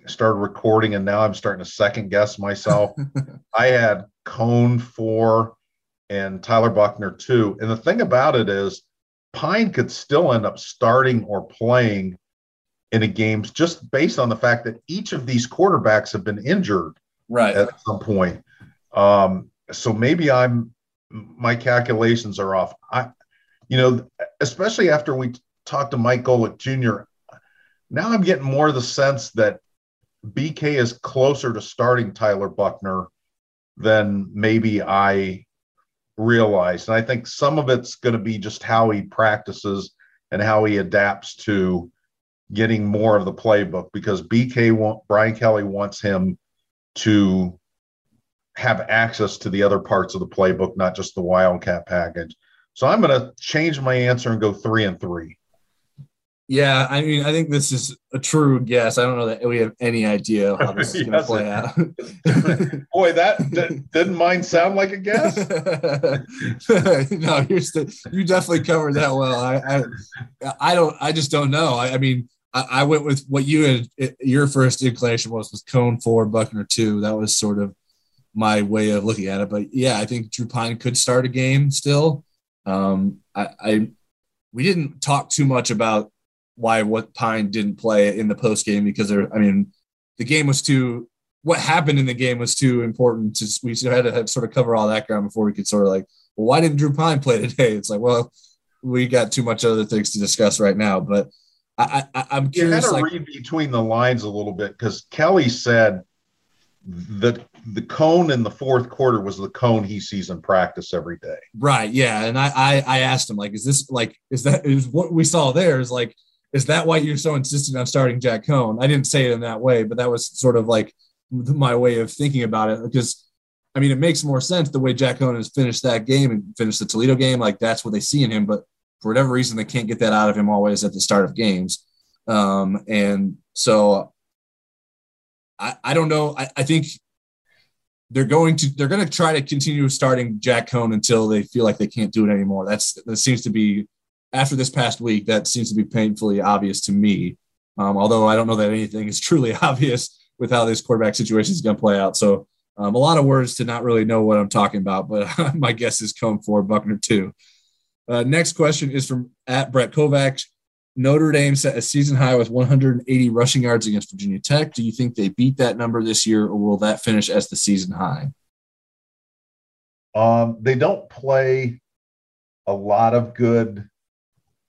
Speaker 9: started recording and now i'm starting to second guess myself. <laughs> I had Coan four and Tyler Buchner two. And the thing about it is, Pyne could still end up starting or playing in a games just based on the fact that each of these quarterbacks have been injured
Speaker 7: right
Speaker 9: at some point. Um, so maybe I'm my calculations are off. I, you know, especially after we talked to Mike Golic Jr. Now I'm getting more of the sense that BK is closer to starting Tyler Buchner than maybe I realized. And I think some of it's going to be just how he practices and how he adapts to getting more of the playbook because BK want Brian Kelly wants him to have access to the other parts of the playbook, not just the Wildcat package. So I'm going to change my answer and go three and three.
Speaker 7: Yeah, I mean, I think this is a true guess. I don't know that we have any idea how this is <laughs> going to play out. <laughs>
Speaker 9: Boy, that, that, didn't mine sound like a guess. <laughs>
Speaker 7: no, you're still, you definitely covered that well. I, I, I don't, I just don't know. I, I mean, I, I, went with what you had. Your first inclination was was Coan four, Buchner two. That was sort of my way of looking at it. But yeah, I think Drew Pyne could start a game still. Um, I, I we didn't talk too much about why what Pyne didn't play in the post game because there, I mean, the game was too. What happened in the game was too important to we had to have, sort of cover all that ground before we could sort of like, well, why didn't Drew Pyne play today? It's like, well, we got too much other things to discuss right now. But I, I I'm curious.
Speaker 9: You got to
Speaker 7: like,
Speaker 9: read between the lines a little bit because Kelly said that the Coan in the fourth quarter was the Coan he sees in practice every day.
Speaker 7: Right. Yeah. And I, I, I asked him like, is this like, is that is what we saw there is like, is that why you're so insistent on starting Jack Coan? I didn't say it in that way, but that was sort of like my way of thinking about it because I mean, it makes more sense the way Jack Coan has finished that game and finished the Toledo game. Like that's what they see in him. But for whatever reason, they can't get that out of him always at the start of games. Um, and so I, I don't know. I, I think they're going to they're going to try to continue starting Jack Coan until they feel like they can't do it anymore. That's that seems to be after this past week, that seems to be painfully obvious to me. Um, although I don't know that anything is <laughs> truly obvious with how this quarterback situation is going to play out. So um, a lot of words to not really know what I'm talking about, but <laughs> my guess is Coan for Buchner too. Uh, next question is from at Brett Kovacs. Notre Dame set a season high with 180 rushing yards against Virginia Tech. Do you think they beat that number this year, or will that finish as the season high?
Speaker 9: Um, they don't play a lot of good.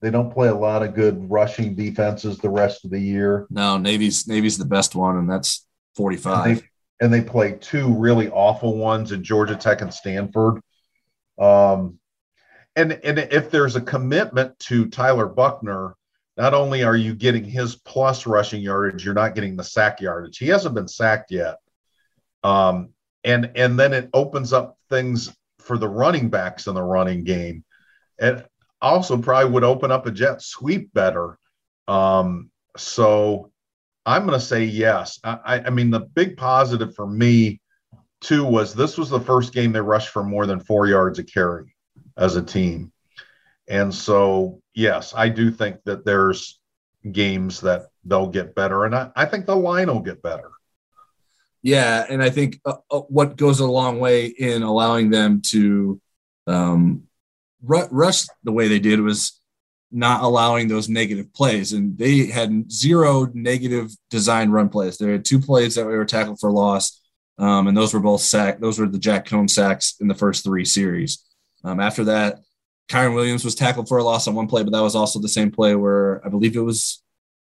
Speaker 9: They don't play a lot of good rushing defenses the rest of the year.
Speaker 7: No, Navy's Navy's the best one, and that's 45.
Speaker 9: And they, and they play two really awful ones in Georgia Tech and Stanford. Um, and and if there's a commitment to Tyler Buchner, not only are you getting his plus rushing yardage, you're not getting the sack yardage. He hasn't been sacked yet. Um, and and then it opens up things for the running backs in the running game. And also probably would open up a jet sweep better. Um, so I'm going to say yes. I, I mean, the big positive for me too was this was the first game they rushed for more than four yards a carry as a team. And so, yes, I do think that there's games that they'll get better. And I, I think the line will get better.
Speaker 7: Yeah. And I think uh, uh, what goes a long way in allowing them to um, ru- rush the way they did was not allowing those negative plays. And they had zero negative design run plays. There had two plays that were tackled for loss. Um, and those were both sack. Those were the Jack Coan sacks in the first three series. Um, after that, Kyren Williams was tackled for a loss on one play, but that was also the same play where I believe it was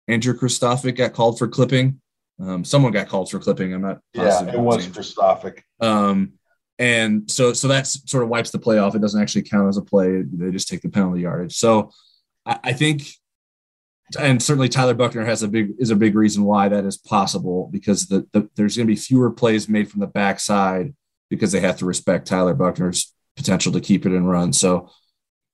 Speaker 7: Andrew Kristofic got called for clipping. Um, someone got called for clipping. I'm not
Speaker 9: positive. Yeah, it was Kristofic.
Speaker 7: Um, and so so that sort of wipes the play off. It doesn't actually count as a play. They just take the penalty yardage. So I, I think, and certainly Tyler Buchner has a big is a big reason why that is possible because the, the there's going to be fewer plays made from the backside because they have to respect Tyler Buchner's potential to keep it and run. So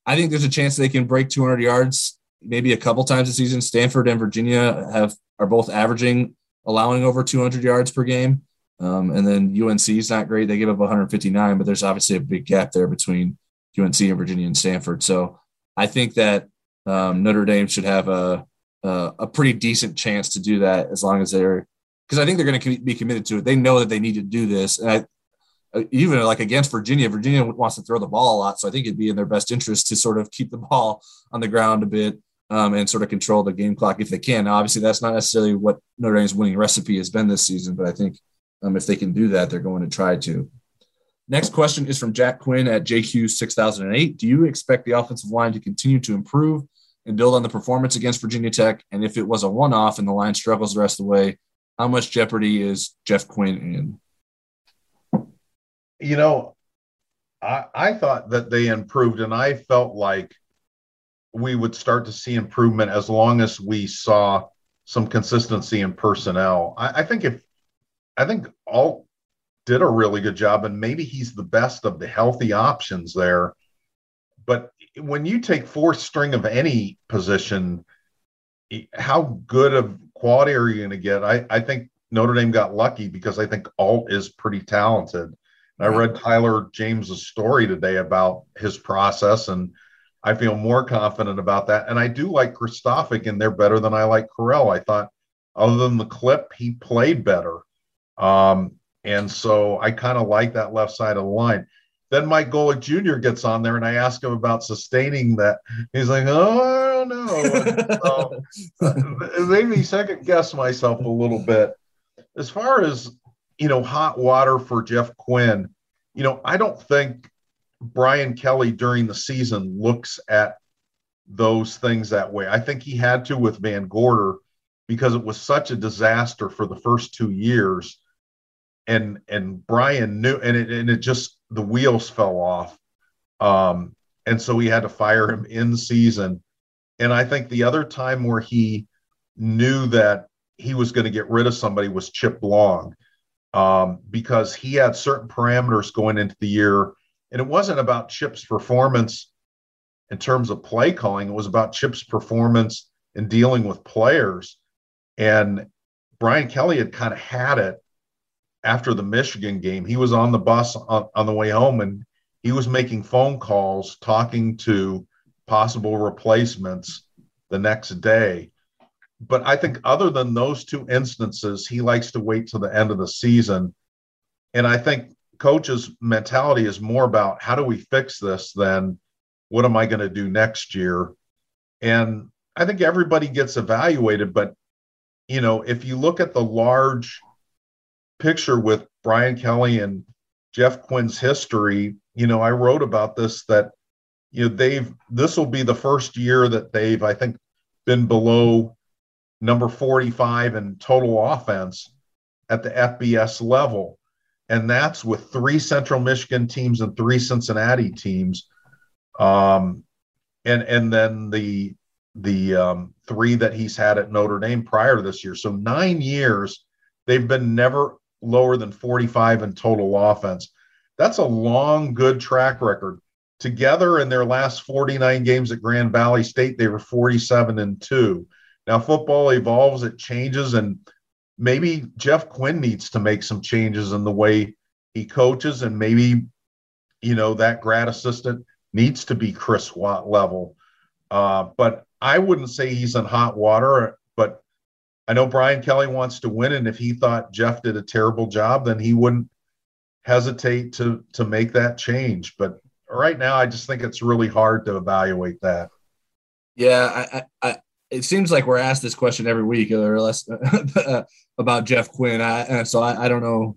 Speaker 7: I think there's a chance they can break 200 yards maybe a couple times a season. Stanford and Virginia have are both averaging allowing over 200 yards per game. Um, and then UNC is not great. They give up 159, but there's obviously a big gap there between UNC and Virginia and Stanford. So I think that um, Notre Dame should have a, a, a pretty decent chance to do that as long as they're because I think they're going to be committed to it. They know that they need to do this, and I, even like against Virginia, Virginia wants to throw the ball a lot. So I think it'd be in their best interest to sort of keep the ball on the ground a bit um, and sort of control the game clock if they can. Now, obviously, that's not necessarily what Notre Dame's winning recipe has been this season, but I think um, if they can do that, they're going to try to. Next question is from Jack Quinn at JQ 6008. Do you expect the offensive line to continue to improve and build on the performance against Virginia Tech? And if it was a one off and the line struggles the rest of the way, how much jeopardy is Jeff Quinn in?
Speaker 9: You know, I, I thought that they improved, and I felt like we would start to see improvement as long as we saw some consistency in personnel. I, I think if I think Alt did a really good job, and maybe he's the best of the healthy options there. But when you take fourth string of any position, how good of quality are you going to get? I, I think Notre Dame got lucky because I think Alt is pretty talented. I read Tyler James's story today about his process, and I feel more confident about that. And I do like Kristofic, and they're better than I like Correll. I thought, other than the clip, he played better. Um, and so I kind of like that left side of the line. Then Mike Golic Jr. gets on there, and I ask him about sustaining that. He's like, "Oh, I don't know." <laughs> so, made me second guess myself a little bit. As far as you know, hot water for Jeff Quinn. You know, I don't think Brian Kelly during the season looks at those things that way. I think he had to with Van Gorder because it was such a disaster for the first two years. And and Brian knew and it and it just the wheels fell off. Um, and so he had to fire him in season. And I think the other time where he knew that he was going to get rid of somebody was Chip Long um, because he had certain parameters going into the year. And it wasn't about Chip's performance in terms of play calling, it was about Chip's performance in dealing with players. And Brian Kelly had kind of had it after the Michigan game. He was on the bus on, on the way home and he was making phone calls, talking to possible replacements the next day but I think other than those two instances, he likes to wait till the end of the season. And I think coach's mentality is more about how do we fix this than what am I going to do next year? And I think everybody gets evaluated, but you know, if you look at the large picture with Brian Kelly and Jeff Quinn's history, you know, I wrote about this that you know they've this will be the first year that they've I think been below number 45 in total offense at the FBS level. And that's with three Central Michigan teams and three Cincinnati teams. Um, and and then the the um, three that he's had at Notre Dame prior to this year. So nine years, they've been never lower than 45 in total offense. That's a long, good track record. Together in their last 49 games at Grand Valley State, they were 47 and two. Now football evolves, it changes, and maybe Jeff Quinn needs to make some changes in the way he coaches, and maybe you know that grad assistant needs to be Chris Watt level. Uh, but I wouldn't say he's in hot water, but I know Brian Kelly wants to win, and if he thought Jeff did a terrible job, then he wouldn't hesitate to to make that change. But right now, I just think it's really hard to evaluate that.
Speaker 7: Yeah, I, I, it seems like we're asked this question every week or less <laughs> about Jeff Quinn. I, so I, I, don't know.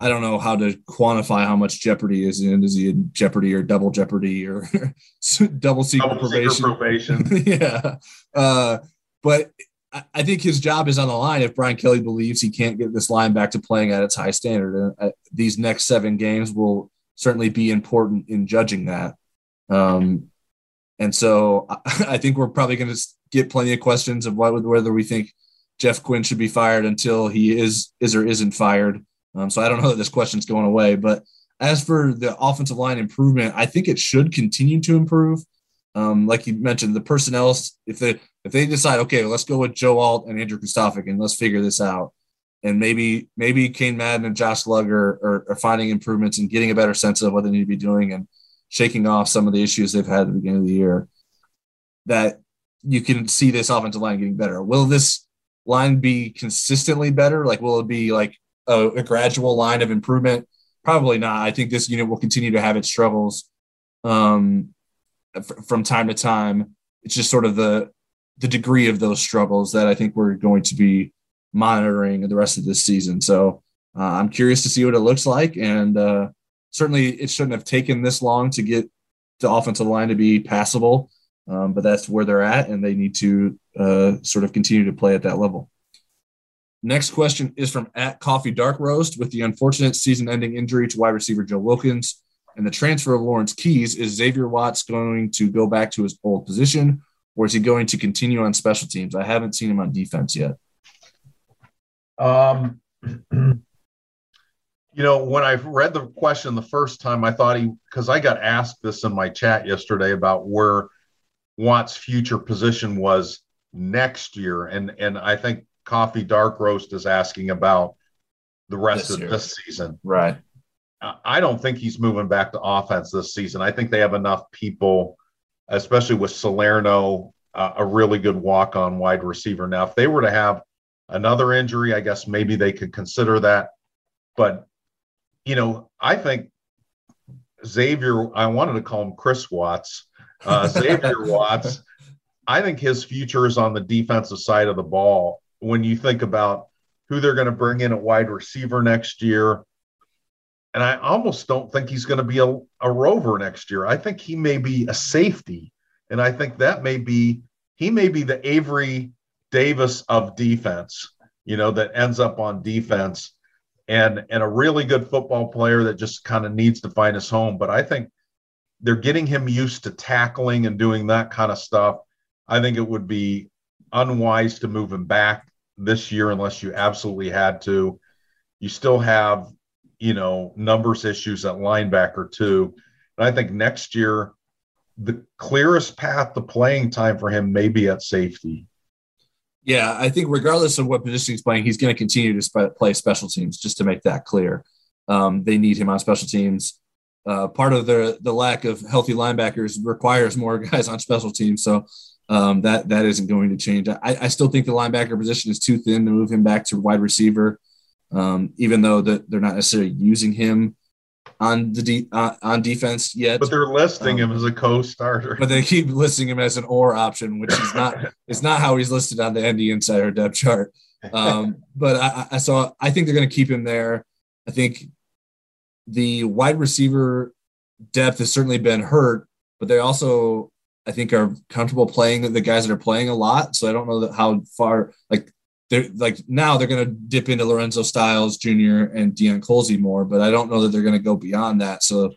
Speaker 7: I don't know how to quantify how much jeopardy is in. Is he in jeopardy or double jeopardy or <laughs> double secret double probation? Probation. <laughs> yeah. Uh, but I think his job is on the line if Brian Kelly believes he can't get this line back to playing at its high standard. And uh, these next seven games will certainly be important in judging that. Um, and so <laughs> I think we're probably going to get plenty of questions of whether we think Jeff Quinn should be fired until he is is or isn't fired. Um, so I don't know that this question's going away. But as for the offensive line improvement, I think it should continue to improve. Um, like you mentioned, the personnel, if they if they decide, okay, let's go with Joe Alt and Andrew Kristofic and let's figure this out. And maybe maybe Cain Madden and Josh Lugger are, are finding improvements and getting a better sense of what they need to be doing and shaking off some of the issues they've had at the beginning of the year. That you can see this offensive line getting better. Will this line be consistently better? Like, will it be like a, a gradual line of improvement? Probably not. I think this unit will continue to have its struggles um, f- from time to time. It's just sort of the the degree of those struggles that I think we're going to be monitoring the rest of this season. So uh, I'm curious to see what it looks like, and uh, certainly it shouldn't have taken this long to get the offensive line to be passable. Um, but that's where they're at, and they need to uh, sort of continue to play at that level. Next question is from at Coffee Dark Roast. With the unfortunate season-ending injury to wide receiver Joe Wilkins and the transfer of Lawrence Keys, is Xavier Watts going to go back to his old position, or is he going to continue on special teams? I haven't seen him on defense yet.
Speaker 9: Um, <clears throat> you know, when I read the question the first time, I thought he because I got asked this in my chat yesterday about where Watt's future position was next year. And and I think Coffee Dark Roast is asking about the rest this of year. this season.
Speaker 7: Right.
Speaker 9: I don't think he's moving back to offense this season. I think they have enough people, especially with Salerno, uh, a really good walk on wide receiver. Now, if they were to have another injury, I guess maybe they could consider that. But, you know, I think Xavier, I wanted to call him Chris Watts. Uh, <laughs> Xavier Watts, I think his future is on the defensive side of the ball. When you think about who they're going to bring in at wide receiver next year, and I almost don't think he's going to be a, a rover next year. I think he may be a safety, and I think that may be he may be the Avery Davis of defense. You know that ends up on defense, and and a really good football player that just kind of needs to find his home. But I think they're getting him used to tackling and doing that kind of stuff. I think it would be unwise to move him back this year unless you absolutely had to. You still have, you know, numbers issues at linebacker too. And I think next year, the clearest path to playing time for him may be at safety.
Speaker 7: Yeah, I think regardless of what position he's playing, he's going to continue to sp- play special teams. Just to make that clear, um, they need him on special teams uh, part of the the lack of healthy linebackers requires more <laughs> guys on special teams. So um, that that isn't going to change. I, I, still think the linebacker position is too thin to move him back to wide receiver, um, even though the, they're not necessarily using him on the de- uh, on defense yet.
Speaker 9: But they're listing um, him as a co-starter.
Speaker 7: But they keep listing him as an or option, which is not <laughs> is not how he's listed on the ND Insider depth chart. Um, but I, I saw I think they're going to keep him there. I think the wide receiver depth has certainly been hurt, but they also I think are comfortable playing the guys that are playing a lot. So I don't know that how far like they're like now they're going to dip into Lorenzo Styles Jr. and Deion Colzie more, but I don't know that they're going to go beyond that. So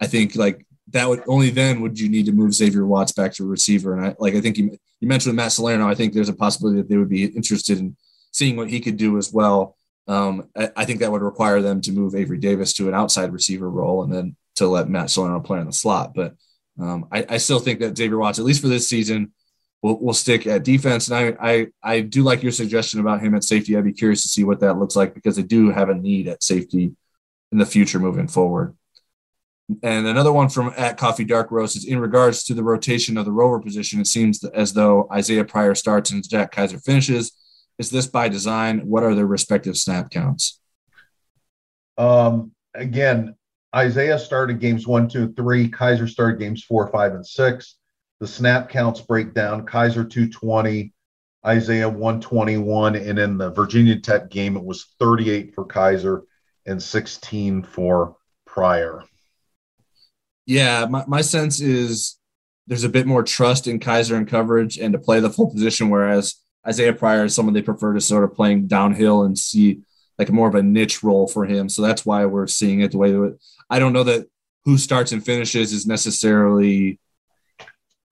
Speaker 7: I think like that would only then would you need to move Xavier Watts back to receiver. And I like I think you, you mentioned Matt Salerno. I think there's a possibility that they would be interested in seeing what he could do as well. Um, I, I, think that would require them to move Avery Davis to an outside receiver role and then to let Matt Salerno play in the slot. But um, I, I, still think that Xavier Watts, at least for this season, will, we'll stick at defense. And I, I, I do like your suggestion about him at safety. I'd be curious to see what that looks like because they do have a need at safety in the future moving forward. And another one from at Coffee Dark Roast is in regards to the rotation of the rover position. It seems as though Isaiah Pryor starts and Jack Kaiser finishes. Is this by design? What are their respective snap counts?
Speaker 9: Um, again, Isaiah started games one, two, three. Kaiser started games four, five, and six. The snap counts break down. Kaiser 220, Isaiah 121, and in the Virginia Tech game, it was 38 for Kaiser and 16 for Pryor.
Speaker 7: Yeah, my, my sense is there's a bit more trust in Kaiser and coverage and to play the full position, whereas Isaiah Pryor is someone they prefer to sort of playing downhill and see like more of a niche role for him. So that's why we're seeing it the way that I don't know that who starts and finishes is necessarily.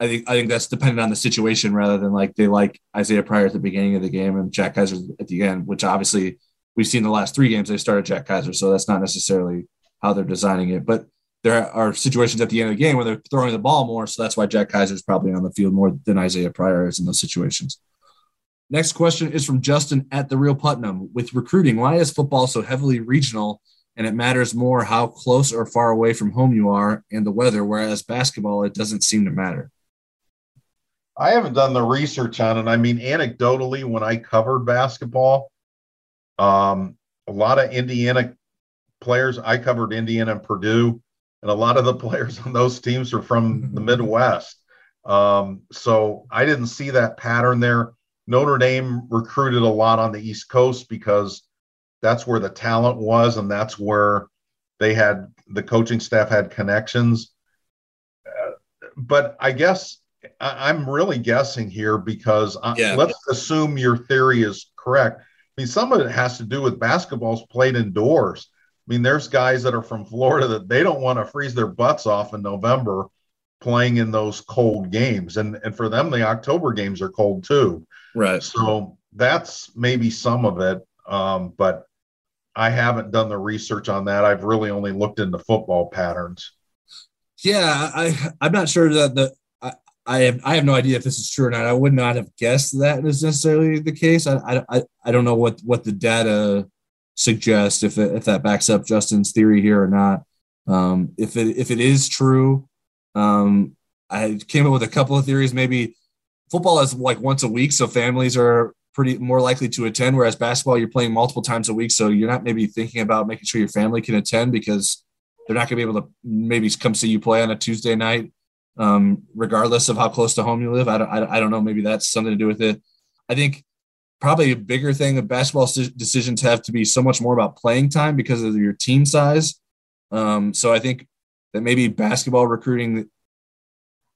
Speaker 7: I think I think that's dependent on the situation rather than like they like Isaiah Pryor at the beginning of the game and Jack Kaiser at the end, which obviously we've seen the last three games they started Jack Kaiser, so that's not necessarily how they're designing it. But there are situations at the end of the game where they're throwing the ball more, so that's why Jack Kaiser is probably on the field more than Isaiah Pryor is in those situations. Next question is from Justin at the Real Putnam. With recruiting, why is football so heavily regional and it matters more how close or far away from home you are and the weather, whereas basketball, it doesn't seem to matter?
Speaker 9: I haven't done the research on it. I mean, anecdotally, when I covered basketball, um, a lot of Indiana players, I covered Indiana and Purdue, and a lot of the <laughs> players on those teams are from the Midwest. Um, so I didn't see that pattern there. Notre Dame recruited a lot on the East Coast because that's where the talent was and that's where they had the coaching staff had connections. Uh, but I guess I, am really guessing here because yeah. I, let's assume your theory is correct. I mean, some of it has to do with basketballs played indoors. I mean, there's guys that are from Florida that they don't want to freeze their butts off in November playing in those cold games. And and for them, the October games are cold too.
Speaker 7: Right.
Speaker 9: So that's maybe some of it. Um, but I haven't done the research on that. I've really only looked into football patterns.
Speaker 7: Yeah, I I'm not sure that the I, have I have no idea if this is true or not. I would not have guessed that is necessarily the case. I I I don't know what what the data suggests if it, if that backs up Justin's theory here or not. Um, if it if it is true, um, I came up with a couple of theories. Maybe football is like once a week, so families are pretty more likely to attend. Whereas basketball, you're playing multiple times a week, so you're not maybe thinking about making sure your family can attend because they're not going to be able to maybe come see you play on a Tuesday night, um, regardless of how close to home you live. I don't, I don't know. Maybe that's something to do with it. I think probably a bigger thing that basketball decisions have to be so much more about playing time because of your team size. Um, so I think that maybe basketball recruiting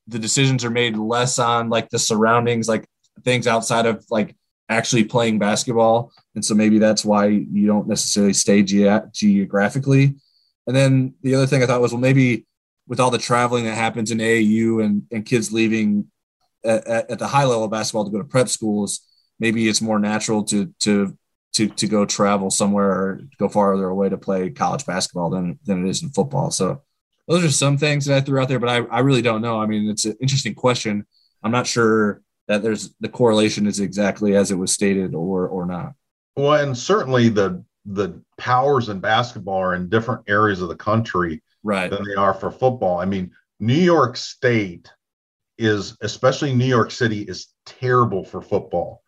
Speaker 7: the decisions are made less on like the surroundings like things outside of like actually playing basketball and so maybe that's why you don't necessarily stay ge- geographically and then the other thing i thought was well maybe with all the traveling that happens in aau and, and kids leaving at, at the high level of basketball to go to prep schools maybe it's more natural to to to to go travel somewhere or go farther away to play college basketball than than it is in football so those are some things that I threw out there, but I, I really don't know. I mean, it's an interesting question. I'm not sure that there's the correlation is exactly as it was stated or or not.
Speaker 9: Well, and certainly the the powers in basketball are in different areas of the country
Speaker 7: right.
Speaker 9: than they are for football. I mean, New York State is, especially New York City, is terrible for football.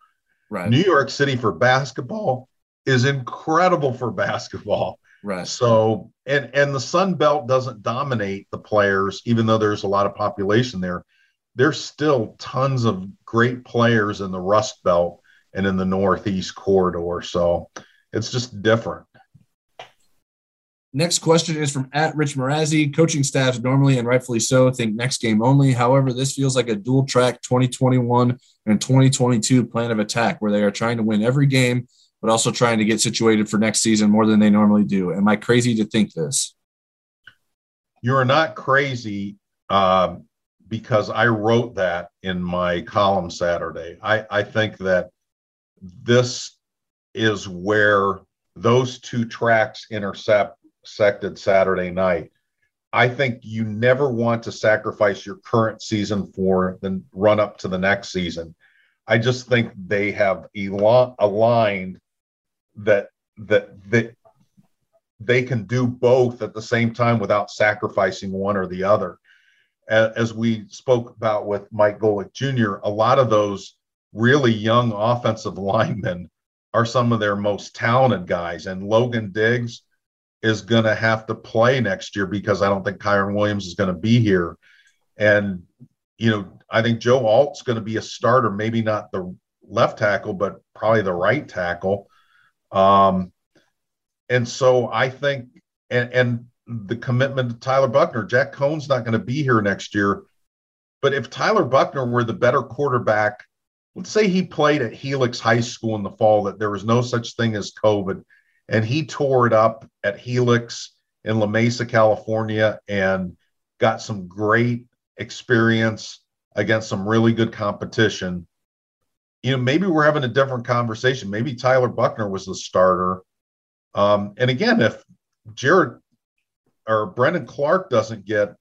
Speaker 7: Right.
Speaker 9: New York City for basketball is incredible for basketball.
Speaker 7: Right.
Speaker 9: So and and the Sun Belt doesn't dominate the players, even though there's a lot of population there. There's still tons of great players in the Rust Belt and in the Northeast corridor. So it's just different.
Speaker 7: Next question is from at Rich Marazzi. Coaching staffs normally and rightfully so think next game only. However, this feels like a dual track 2021 and 2022 plan of attack where they are trying to win every game, but also trying to get situated for next season more than they normally do. Am I crazy to think this?
Speaker 9: You are not crazy um, because I wrote that in my column Saturday. I, I think that this is where those two tracks intercept sected Saturday night. I think you never want to sacrifice your current season for the run up to the next season. I just think they have aligned that that that they can do both at the same time without sacrificing one or the other. As we spoke about with Mike Golic Jr., a lot of those really young offensive <laughs> linemen are some of their most talented guys. And Logan Diggs, is going to have to play next year because I don't think Kyren Williams is going to be here. And, you know, I think Joe Alt's going to be a starter, maybe not the left tackle, but probably the right tackle. Um, and so I think, and, and the commitment to Tyler Buchner, Jack Coan's not going to be here next year. But if Tyler Buchner were the better quarterback, let's say he played at Helix High School in the fall, that there was no such thing as COVID, and he tore it up at Helix in La Mesa, California, and got some great experience against some really good competition. You know, maybe we're having a different conversation. Maybe Tyler Buchner was the starter. Um, and again, if Jared or Brendon Clark doesn't get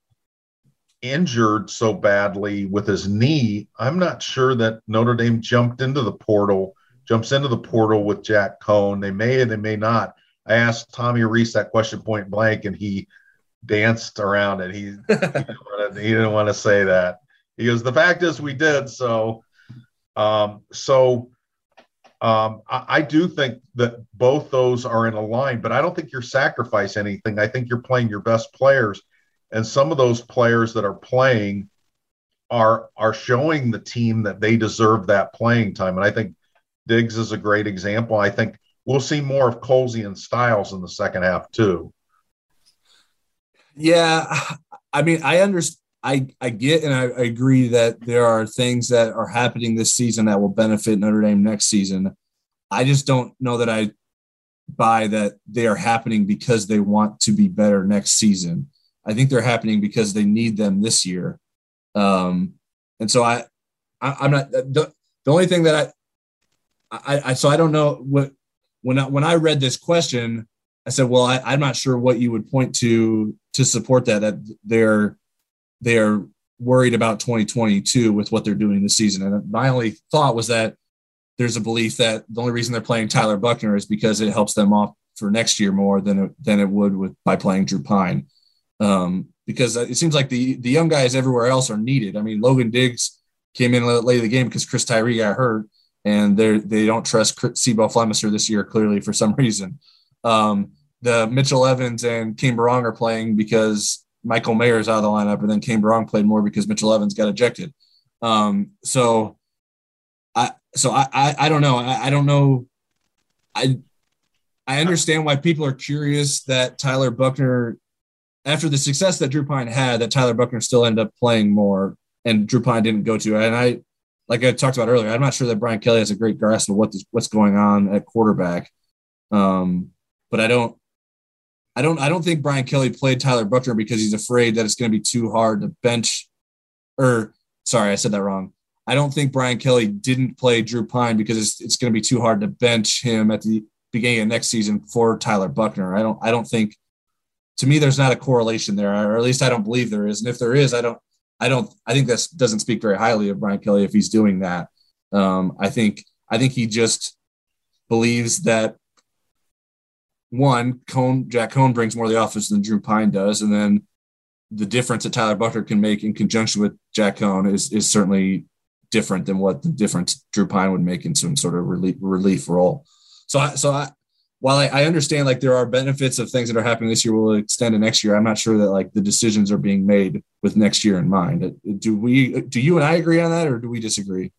Speaker 9: injured so badly with his knee, I'm not sure that Notre Dame jumped into the portal jumps into the portal with Jack Coan. They may and they may not. I asked Tommy Rees that question point blank, and he danced around it. He, he, didn't, want to, he didn't want to say that. He goes, the fact is we did. So, um, so um, I, I, do think that both those are in a line, but I don't think you're sacrificing anything. I think you're playing your best players, and some of those players that are playing are are showing the team that they deserve that playing time. And I think Diggs is a great example. I think we'll see more of Colzie and Styles in the second half too.
Speaker 7: Yeah, I mean, I understand. I, I get and I, I agree that there are things that are happening this season that will benefit Notre Dame next season. I just don't know that I buy that they are happening because they want to be better next season. I think they're happening because they need them this year. Um, and so I, I am not the, the only thing that I I, I so I don't know what when I, when I read this question, I said, well, I, I'm not sure what you would point to to support that that they're they're worried about 2022 with what they're doing this season. And my only thought was that there's a belief that the only reason they're playing Tyler Buchner is because it helps them off for next year more than it, than it would with by playing Drew Pyne. Um, because it seems like the the young guys everywhere else are needed. I mean, Logan Diggs came in late in the game because Chris Tyree got hurt and they they don't trust C'Bo Flemister this year clearly for some <laughs> reason. Um, the Mitchell Evans and Cane Berrong are playing because Michael Mayer is out of the lineup, and then Cane Berrong played more because Mitchell Evans got ejected. Um, so I so I, I, I don't know I, I don't know I I understand why people are curious that Tyler Buchner after the success that Drew Pyne had that Tyler Buchner still ended up playing more and Drew Pyne didn't go to and I like I talked about earlier, I'm not sure that Brian Kelly has a great grasp of what this, what's going on at quarterback. Um, but I don't, I don't, I don't think Brian Kelly played Tyler Buchner because he's afraid that it's going to be too hard to bench. Or sorry, I said that wrong. I don't think Brian Kelly didn't play Drew Pyne because it's, it's going to be too hard to bench him at the beginning of next season for Tyler Buchner. I don't, I don't think. To me, there's not a correlation there, or at least I don't believe there is. And if there is, I don't, I don't. I think this doesn't speak very highly of Brian Kelly if he's doing that. Um, I think. I think he just believes that one, Coan, Jack Coan brings more to the offense than Drew Pyne does, and then the difference that Tyler Buchner can make in conjunction with Jack Coan is is certainly different than what the difference Drew Pyne would make in some sort of relief relief role. So I so I while I, I, understand like there are benefits of things that are happening this year will extend to next year, I'm not sure that like the decisions are being made with next year in mind. Uh, do we? Do you and I agree on that, or do we disagree?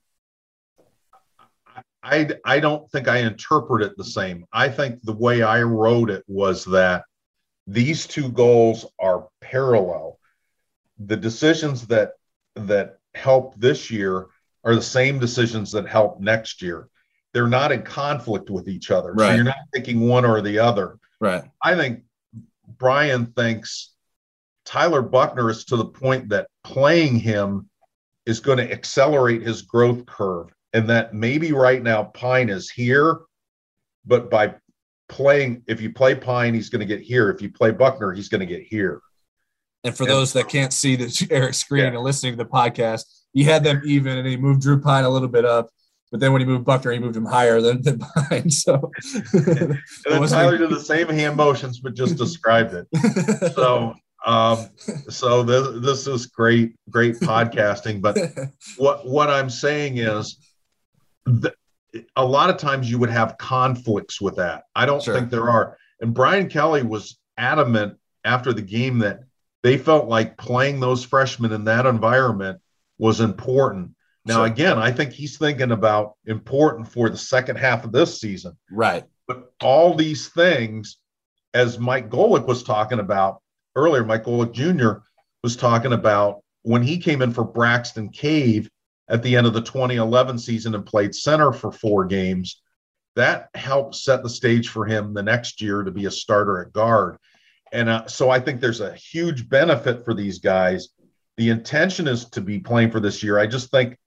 Speaker 9: I I don't think I interpret it the same. I think the way I wrote it was that these two goals are parallel. The decisions that that help this year are the same decisions that help next year they're not in conflict with each other. Right. So you're not picking one or the other.
Speaker 7: Right.
Speaker 9: I think Brian thinks Tyler Buchner is to the point that playing him is going to accelerate his growth curve. And that maybe right now Pyne is here, but by playing, if you play Pyne, he's going to get here. If you play Buchner, he's going to get here.
Speaker 7: And for and, those that can't see the <laughs> Eric screen yeah. and listening to the podcast, he had them even and he moved Drew Pyne a little bit up but then when he moved Buchner, he moved him higher than, than behind. So <laughs>
Speaker 9: and then Tyler did the same hand motions, but just described it. <laughs> So um, so this, this is great, great podcasting. But <laughs> what what I'm saying is a lot of times you would have conflicts with that. I don't sure. think there are. And Brian Kelly was adamant after the game that they felt like playing those freshmen in that environment was important now, sure. again, I think he's thinking about important for the second half of this season.
Speaker 7: Right.
Speaker 9: But all these things, as Mike Golic was talking about earlier, Mike Golic Jr. was talking about when he came in for Braxton Cave at the end of the 2011 season and played center for four games. That helped set the stage for him the next year to be a starter at guard. And uh, so I think there's a huge benefit for these guys. The intention is to be playing for this year. I just think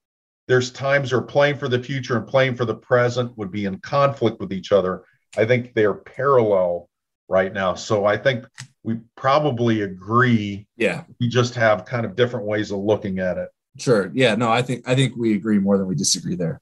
Speaker 9: there's times where playing for the future and playing for the present would be in conflict with each other. I think they're parallel right now. So I think we probably agree.
Speaker 7: Yeah.
Speaker 9: We just have kind of different ways of looking at it.
Speaker 7: Sure. Yeah. No, I think I think we agree more than we disagree there.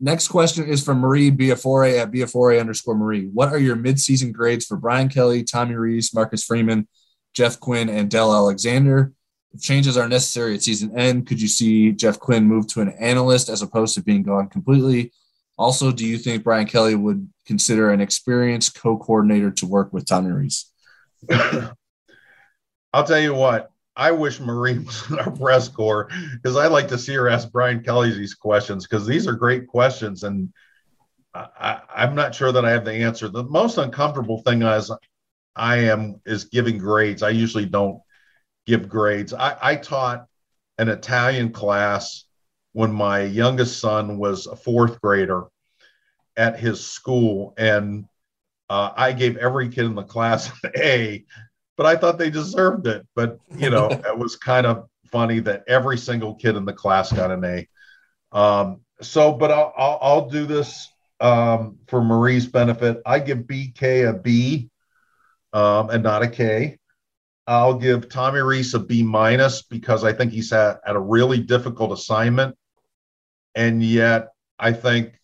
Speaker 7: Next question is from Marie Biafore at Biafore underscore Marie. What are your midseason grades for Brian Kelly, Tommy Rees, Marcus Freeman, Jeff Quinn, and Del Alexander? If changes are necessary at season end, could you see Jeff Quinn move to an analyst as opposed to being gone completely? Also, do you think Brian Kelly would consider an experienced co-coordinator to work with Tommy Rees? <laughs>
Speaker 9: I'll tell you what, I wish Marie was in our press corps because I'd like to see her ask Brian Kelly these questions because these are great questions and I, am not sure that I have the answer. The most uncomfortable thing is I am is giving grades. I usually don't give grades. I, I taught an Italian class when my youngest son was a fourth grader at his school, and uh, I gave every kid in the class an A, but I thought they deserved it. But you know, <laughs> it was kind of funny that every single kid in the class got an A. Um, so, but I'll, I'll, I'll do this um, for Marie's benefit. I give BK a B um, and not a K. I'll give Tommy Rees a B minus because I think he's had, at a really difficult assignment. And yet, I think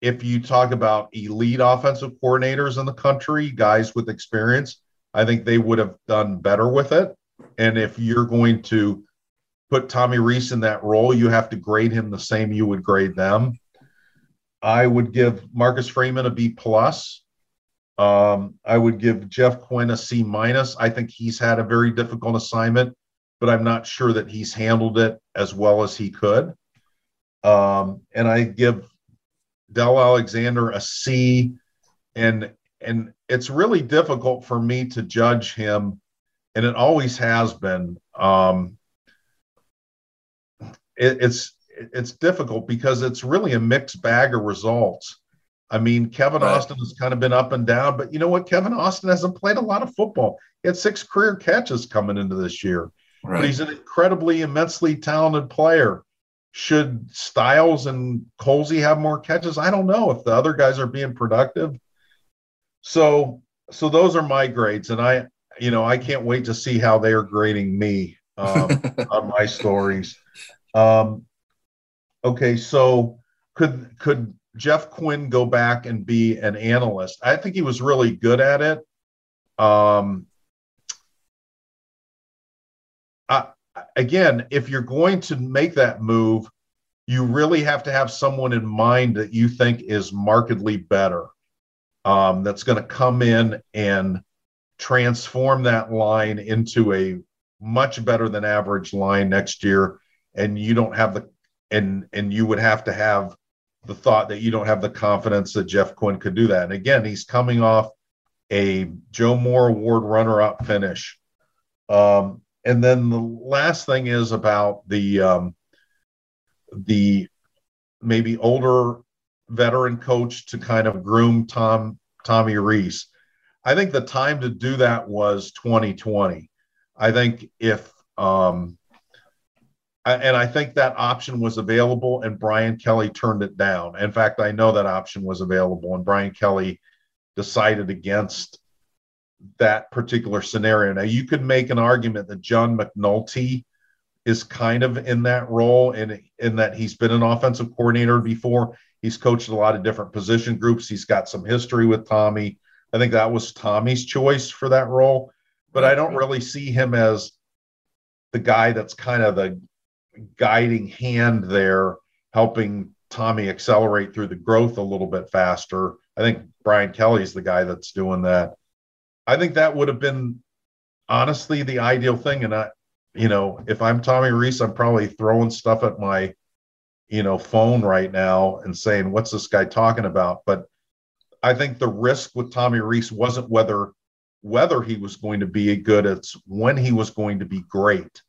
Speaker 9: if you talk about elite offensive coordinators in the country, guys with experience, I think they would have done better with it. And if you're going to put Tommy Rees in that role, you have to grade him the same you would grade them. I would give Marcus Freeman a B plus. Um, I would give Jeff Quinn a C minus. I think he's had a very difficult assignment, but I'm not sure that he's handled it as well as he could. Um, and I give Del Alexander a C, and and it's really difficult for me to judge him, and it always has been. Um, it, it's it's difficult because it's really a mixed bag of results. I mean, Kevin right. Austin has kind of been up and down, but you know what? Kevin Austin hasn't played a lot of football. He had six career catches coming into this year. Right. But he's an incredibly, immensely talented player. Should Styles and Colzie have more catches? I don't know if the other guys are being productive. So, so those are my grades, and I, you know, I can't wait to see how they are grading me um, <laughs> on my stories. Um, okay, so could could Jeff Quinn go back and be an analyst. I think he was really good at it. Um, I, again, if you're going to make that move, you really have to have someone in mind that you think is markedly better. um, that's going to come in and transform that line into a much better than average line next year and you don't have the and and you would have to have the thought that you don't have the confidence that Jeff Quinn could do that. And again, he's coming off a Joe Moore Award runner-up finish. Um, and then the last thing is about the um, the maybe older veteran coach to kind of groom Tom Tommy Rees. I think the time to do that was 2020. I think if um, and I think that option was available, and Brian Kelly turned it down. In fact, I know that option was available, and Brian Kelly decided against that particular scenario. Now, you could make an argument that John McNulty is kind of in that role, in in that he's been an offensive coordinator before. He's coached a lot of different position groups. He's got some history with Tommy. I think that was Tommy's choice for that role, but I don't really see him as the guy that's kind of the guiding hand there, helping Tommy accelerate through the growth a little bit faster. I think Brian Kelly's the guy that's doing that. I think that would have been honestly the ideal thing. And I, you know, if I'm Tommy Rees, I'm probably throwing stuff at my, you know, phone right now and saying, what's this guy talking about? But I think the risk with Tommy Rees wasn't whether whether he was going to be good, it's when he was going to be great.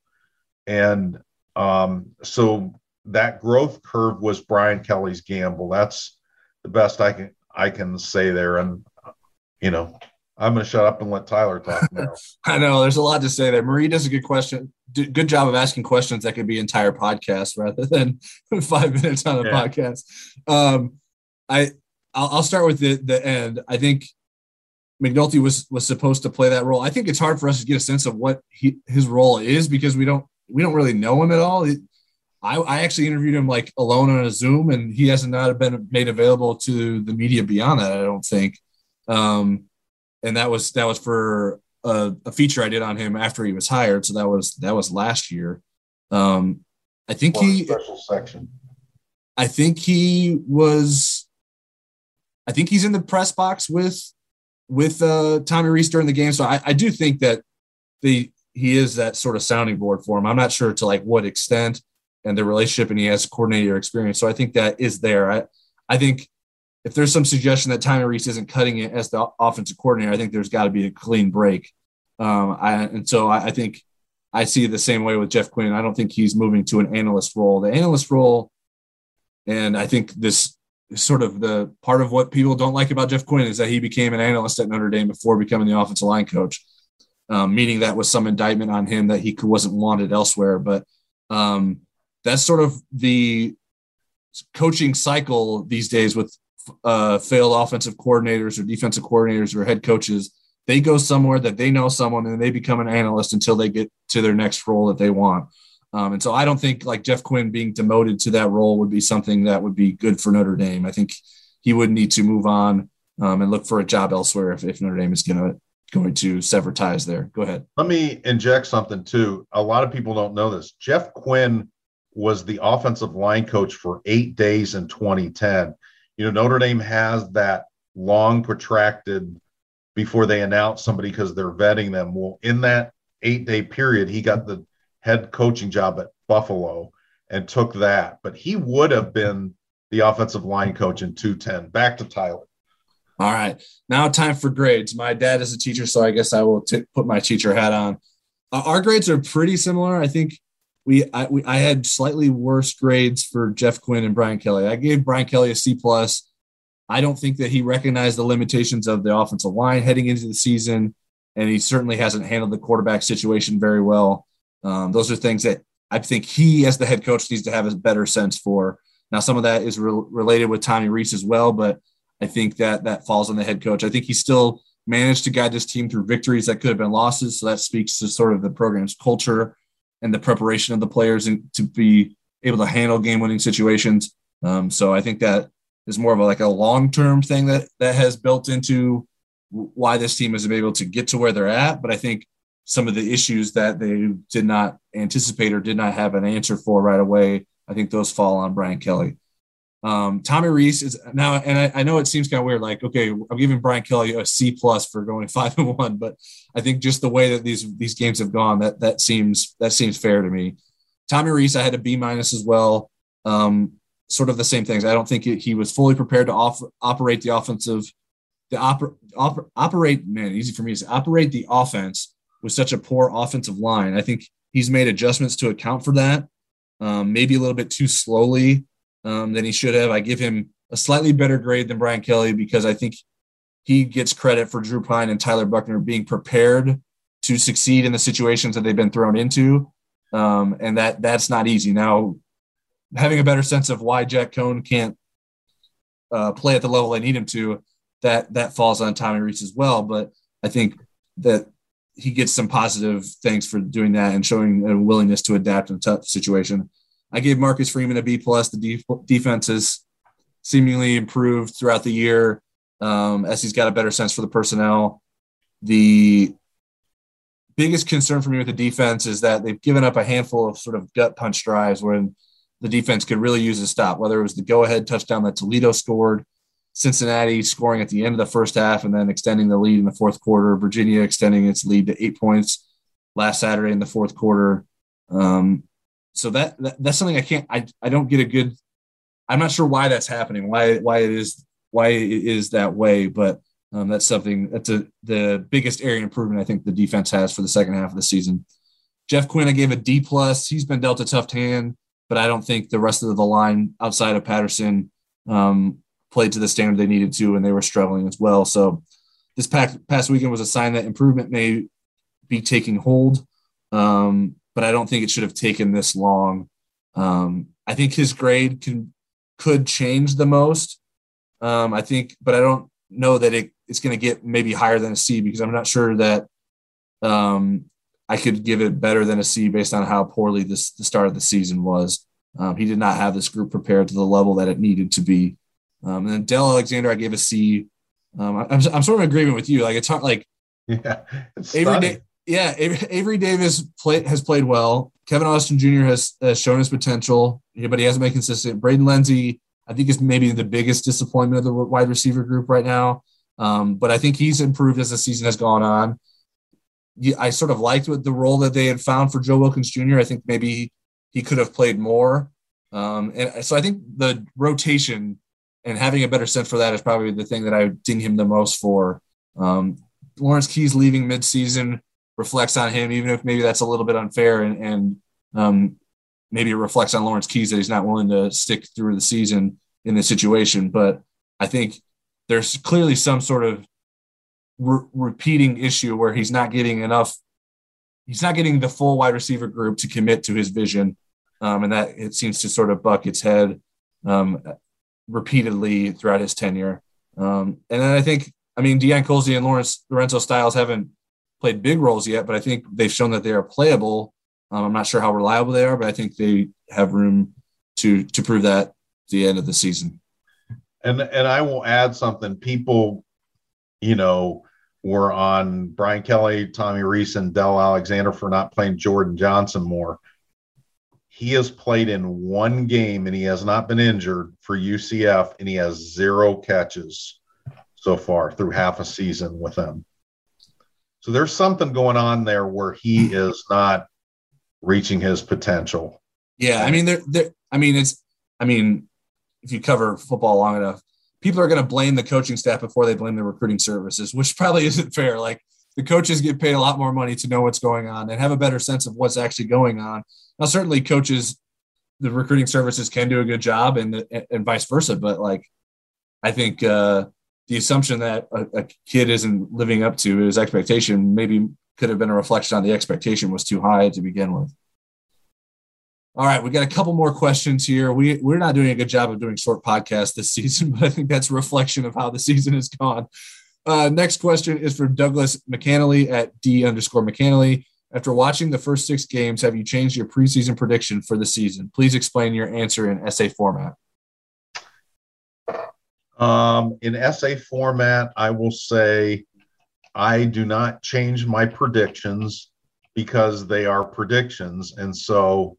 Speaker 9: And um, so that growth curve was Brian Kelly's gamble. That's the best I can I can say there. And you know, I'm going to shut up and let Tyler talk <laughs> now.
Speaker 7: I know there's a lot to say there. Marie does a good question, good job of asking questions that could be entire podcasts rather than <laughs> five minutes on a yeah. podcast. Um, I I'll, I'll start with the the end. I think McNulty was was supposed to play that role. I think it's hard for us to get a sense of what he, his role is because we don't we don't really know him at all. I, I actually interviewed him like alone on a Zoom, and he hasn't not been made available to the media beyond that. I don't think, um, and that was that was for a, a, feature I did on him after he was hired. So that was that was last year. Um, I think he
Speaker 9: special section.
Speaker 7: I think he was. I think he's in the press box with with uh, Tommy Rees during the game. So I, I do think that the he is that sort of sounding board for him. I'm not sure to like what extent and the relationship, and he has coordinator experience. So I think that is there. I, I think if there's some suggestion that Tommy Rees isn't cutting it as the offensive coordinator, I think there's got to be a clean break. Um, I, and so I, I think I see the same way with Jeff Quinn. I don't think he's moving to an analyst role. The analyst role, and I think this sort of the part of what people don't like about Jeff Quinn is that he became an analyst at Notre Dame before becoming the offensive line coach um, meaning that was some indictment on him that he wasn't wanted elsewhere. But um, that's sort of the coaching cycle these days with uh, failed offensive coordinators or defensive coordinators or head coaches. They go somewhere that they know someone and they become an analyst until they get to their next role that they want. Um, and so I don't think like Jeff Quinn being demoted to that role would be something that would be good for Notre Dame. I think he would need to move on um, and look for a job elsewhere if, if Notre Dame is going to going to sever ties there. Go ahead.
Speaker 9: Let me inject something too. A lot of people don't know this. Jeff Quinn was the offensive line coach for eight days in 2010. You know, Notre Dame has that long protracted before they announce somebody because they're vetting them. Well, in that eight day period, he got the head coaching job at Buffalo and took that. But he would have been the offensive line coach in 210. Back to Tyler.
Speaker 7: All right, now time for grades. My dad is a teacher, so I guess I will t- put my teacher hat on. Uh, our grades are pretty similar. I think we I, we I had slightly worse grades for Jeff Quinn and Brian Kelly. I gave Brian Kelly a C plus. I don't think that he recognized the limitations of the offensive line heading into the season, and he certainly hasn't handled the quarterback situation very well. Um, those are things that I think he, as the head coach, needs to have a better sense for. Now, some of that is re- related with Tommy Rees as well, but I think that that falls on the head coach. I think he still managed to guide this team through victories that could have been losses. So that speaks to sort of the program's culture and the preparation of the players and to be able to handle game winning situations. Um, so I think that is more of a, like a long term thing that that has built into why this team has been able to get to where they're at. But I think some of the issues that they did not anticipate or did not have an answer for right away, I think those fall on Brian Kelly. Um, Tommy Rees is now, and I, I know it seems kind of weird. Like, okay, I'm giving Brian Kelly a C plus for going <laughs> five and one, but I think just the way that these these games have gone, that that seems that seems fair to me. Tommy Rees, I had a B minus as well. Um, sort of the same things. I don't think he was fully prepared to off, operate the offensive, the oper, operate. Man, easy for me to operate the offense with such a poor offensive line. I think he's made adjustments to account for that. Um, maybe a little bit too slowly um, than he should have. I give him a slightly better grade than Brian Kelly because I think he gets credit for Drew Pyne and Tyler Buchner being prepared to succeed in the situations that they've been thrown into. Um, and that that's not easy. Now, having a better sense of why Jack Coan can't uh, play at the level they need him to, that that falls on Tommy Rees as well. But I think that he gets some positive things for doing that and showing a willingness to adapt in a tough situation. I gave Marcus Freeman a B plus. The def- defense has seemingly improved throughout the year um, as he's got a better sense for the personnel. The biggest concern for me with the defense is that they've given up a handful of sort of gut punch drives when the defense could really use a stop, whether it was the go ahead touchdown that Toledo scored, Cincinnati scoring at the end of the first half and then extending the lead in the fourth quarter, Virginia extending its lead to eight points last Saturday in the fourth quarter. Um, so that, that, that's something I can't I, I don't get a good I'm not sure why that's happening why why it is why it is that way but um, that's something that's a, the biggest area improvement I think the defense has for the second half of the season. Jeff Quinn I gave a D plus. He's been dealt a tough hand but I don't think the rest of the line outside of Patterson um, played to the standard they needed to and they were struggling as well. So this past, past weekend was a sign that improvement may be taking hold. Um, but I don't think it should have taken this long. Um, I think his grade can could change the most. Um, I think, but I don't know that it, it's going to get maybe higher than a C because I'm not sure that um, I could give it better than a C based on how poorly this the start of the season was. Um, he did not have this group prepared to the level that it needed to be. Um, and then Del Alexander, I gave a C. am um, I'm, I'm sort of in agreement with you. Like it's hard, like <laughs>
Speaker 9: yeah, it's
Speaker 7: Avery, da- yeah, Avery Davis play, has played well. Kevin Austin Jr. has, has shown his potential, but he hasn't been consistent. Braden Lenzy, I think, is maybe the biggest disappointment of the wide receiver group right now. Um, but I think he's improved as the season has gone on. I sort of liked what the role that they had found for Joe Wilkins Jr. I think maybe he could have played more. Um, and so I think the rotation and having a better sense for that is probably the thing that I ding him the most for. Um, Lawrence Keys leaving midseason reflects on him, even if maybe that's a little bit unfair and, and um, maybe it reflects on Lawrence Keys that he's not willing to stick through the season in this situation. But I think there's clearly some sort of re- repeating issue where he's not getting enough. He's not getting the full wide receiver group to commit to his vision, um, and that it seems to sort of buck its head um, repeatedly throughout his tenure. Um, and then I think, I mean, Deion Colzie and Lawrence Lorenzo Styles haven't played big roles yet, but I think they've shown that they are playable. Um, I'm not sure how reliable they are, but I think they have room to to prove that at the end of the season.
Speaker 9: And and I will add something. People, you know, were on Brian Kelly, Tommy Rees, and Del Alexander for not playing Jordan Johnson more. He has played in one game and he has not been injured for UCF, and he has zero catches so far through half a season with them. So there's something going on there where he is not reaching his potential.
Speaker 7: Yeah, I mean, there, there. I mean, it's. I mean, if you cover football long enough, people are going to blame the coaching staff before they blame the recruiting services, which <laughs> probably isn't fair. Like the coaches get paid a lot more money to know what's going on and have a better sense of what's actually going on. Now, certainly, coaches, the recruiting services can do a good job, and and vice versa. But like, I think uh, the assumption that a, a, kid isn't living up to his expectation maybe could have been a reflection on the expectation was too high to begin with. All right, we got a couple more questions here. We we're not doing a good job of doing short podcasts this <laughs> season, but I think that's a reflection of how the season has gone. Uh, next question is from Douglas McCannley at D underscore McCannley. After watching the first six games, have you changed your preseason prediction for the season? Please explain your answer in essay format.
Speaker 9: Um, in essay format, I will say I do not change my predictions because they are predictions. And so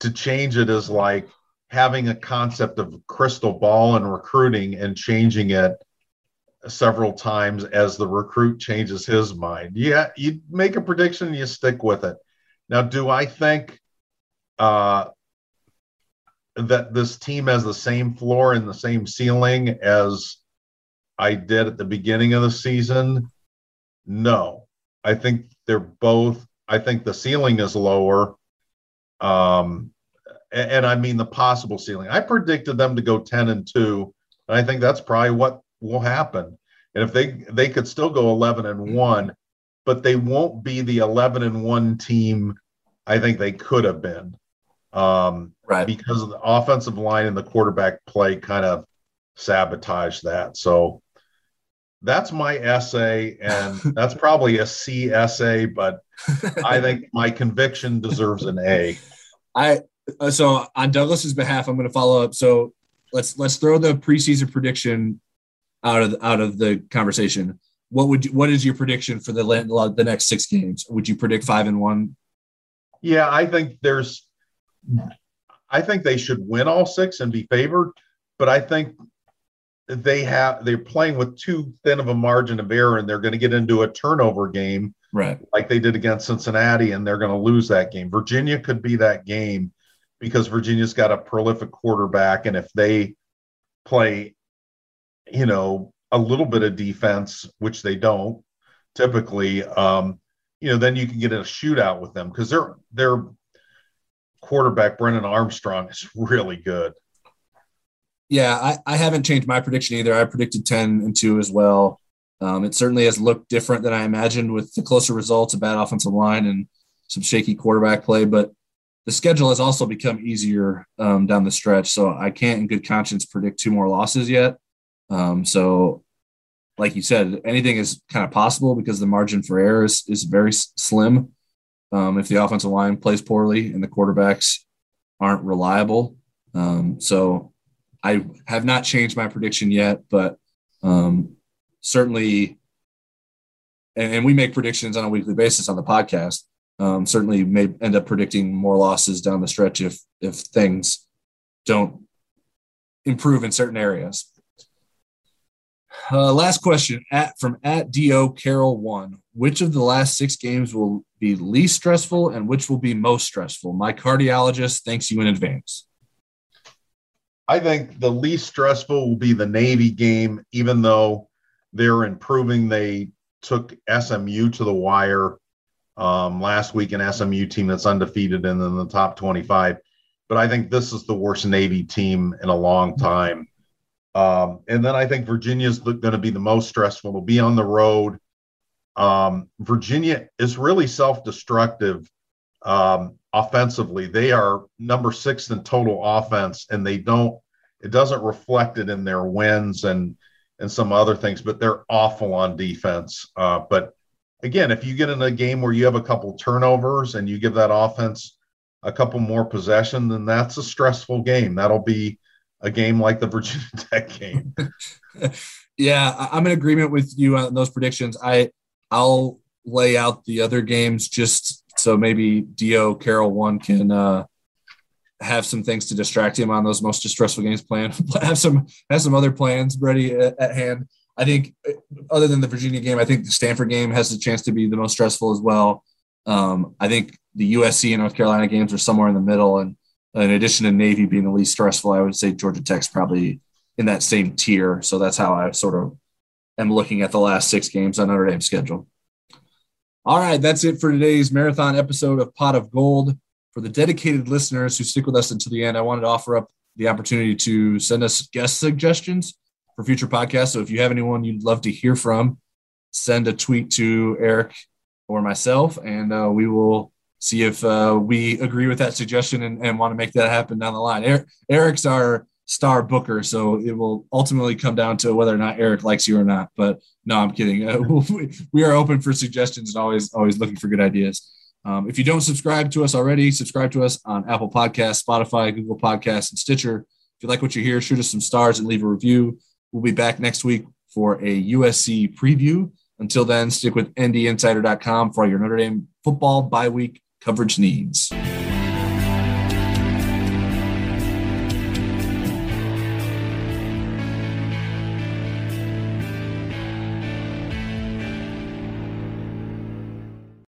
Speaker 9: to change it is like having a concept of crystal ball and recruiting and changing it several times as the recruit changes his mind. Yeah, you make a prediction, you stick with it. Now, do I think uh, that this team has the same floor and the same ceiling as I did at the beginning of the season? No. I think they're both, I think the ceiling is lower. Um, and, and I mean the possible ceiling. I predicted them to go 10 and 2. And I think that's probably what will happen. And if they they could still go 11 and 1, but they won't be the 11 and 1 team I think they could have been. Um,
Speaker 7: right.
Speaker 9: Because of the offensive line and the quarterback play kind of sabotage that. So that's my essay, and <laughs> that's probably a C essay, but <laughs> I think my conviction deserves an A.
Speaker 7: I uh, so on Douglas's behalf, I'm going to follow up. So let's let's throw the preseason prediction out of out of the conversation. What would you, what is your prediction for the the next six games? Would you predict five and one?
Speaker 9: Yeah, I think there's. I think they should win all six and be favored, but I think they have they're playing with too thin of a margin of error, and they're going to get into a turnover game,
Speaker 7: right?
Speaker 9: Like they did against Cincinnati, and they're going to lose that game. Virginia could be that game because Virginia's got a prolific quarterback, and if they play, you know, a little bit of defense, which they don't typically, um, you know, then you can get in a shootout with them because their their quarterback Brennan Armstrong is really good.
Speaker 7: Yeah, I, I haven't changed my prediction either. I predicted 10 and 2 as well. Um, it certainly has looked different than I imagined with the closer results, a bad offensive line, and some shaky quarterback play. But the schedule has also become easier um, down the stretch. So I can't, in good conscience, predict two more losses yet. Um, so, like you said, anything is kind of possible because the margin for error is, is very slim. Um, if the offensive line plays poorly and the quarterbacks aren't reliable. Um, so I have not changed my prediction yet, but um, certainly, and, and we make predictions on a weekly basis on the podcast um, certainly may end up predicting more losses down the stretch if if things don't improve in certain areas. Uh, last question at from at Do Carol one. Which of the last six games will be least stressful and which will be most stressful? My cardiologist thanks you in advance.
Speaker 9: I think the least stressful will be the Navy game, even though they're improving. They took SMU to the wire um, last week, an SMU team that's undefeated and in the top 25. But I think this is the worst Navy team in a long time. Um, and then I think Virginia is going to be the most stressful. will be on the road. Um, Virginia is really self destructive um, offensively. They are number six in total offense, and they don't, it doesn't reflect it in their wins and, and some other things, but they're awful on defense. Uh, but again, if you get in a game where you have a couple turnovers and you give that offense a couple more possession, then that's a stressful game. That'll be a game like the Virginia <laughs> Tech game. <laughs>
Speaker 7: yeah, I'm in agreement with you on those predictions. I I'll lay out the other games just so maybe Dio Carroll one can uh, have some things to distract him on those most distressful games planned. <laughs> have some have some other plans ready at, at hand. I think, uh, other than the Virginia game, I think the Stanford game has a chance to be the most stressful as well. Um, I think the USC and North Carolina games are somewhere in the middle, and in addition to Navy being the least stressful, I would say Georgia Tech's probably in that same tier. So that's how I sort of am looking at the last six games on Notre Dame's schedule. All right, that's it for today's marathon episode of Pod of Gold. For the dedicated listeners who stick with us until the end, I wanted to offer up the opportunity to send us guest suggestions for future podcasts. So if you have anyone you'd love to hear from, send a tweet to Eric or myself, and uh, we will see if uh, we agree with that suggestion and, and, want to make that happen down the line. Eric, Eric's our star booker, so it will ultimately come down to whether or not Eric likes you or not. But no, I'm kidding. Uh, <laughs> we are open for suggestions and always always looking for good ideas. Um, if you don't subscribe to us already, subscribe to us on Apple Podcasts, Spotify, Google Podcasts, and Stitcher. If you like what you hear, shoot us some stars and leave a review. We'll be back next week for a USC preview. Until then, stick with ndinsider.com for all your Notre Dame football bye week coverage needs.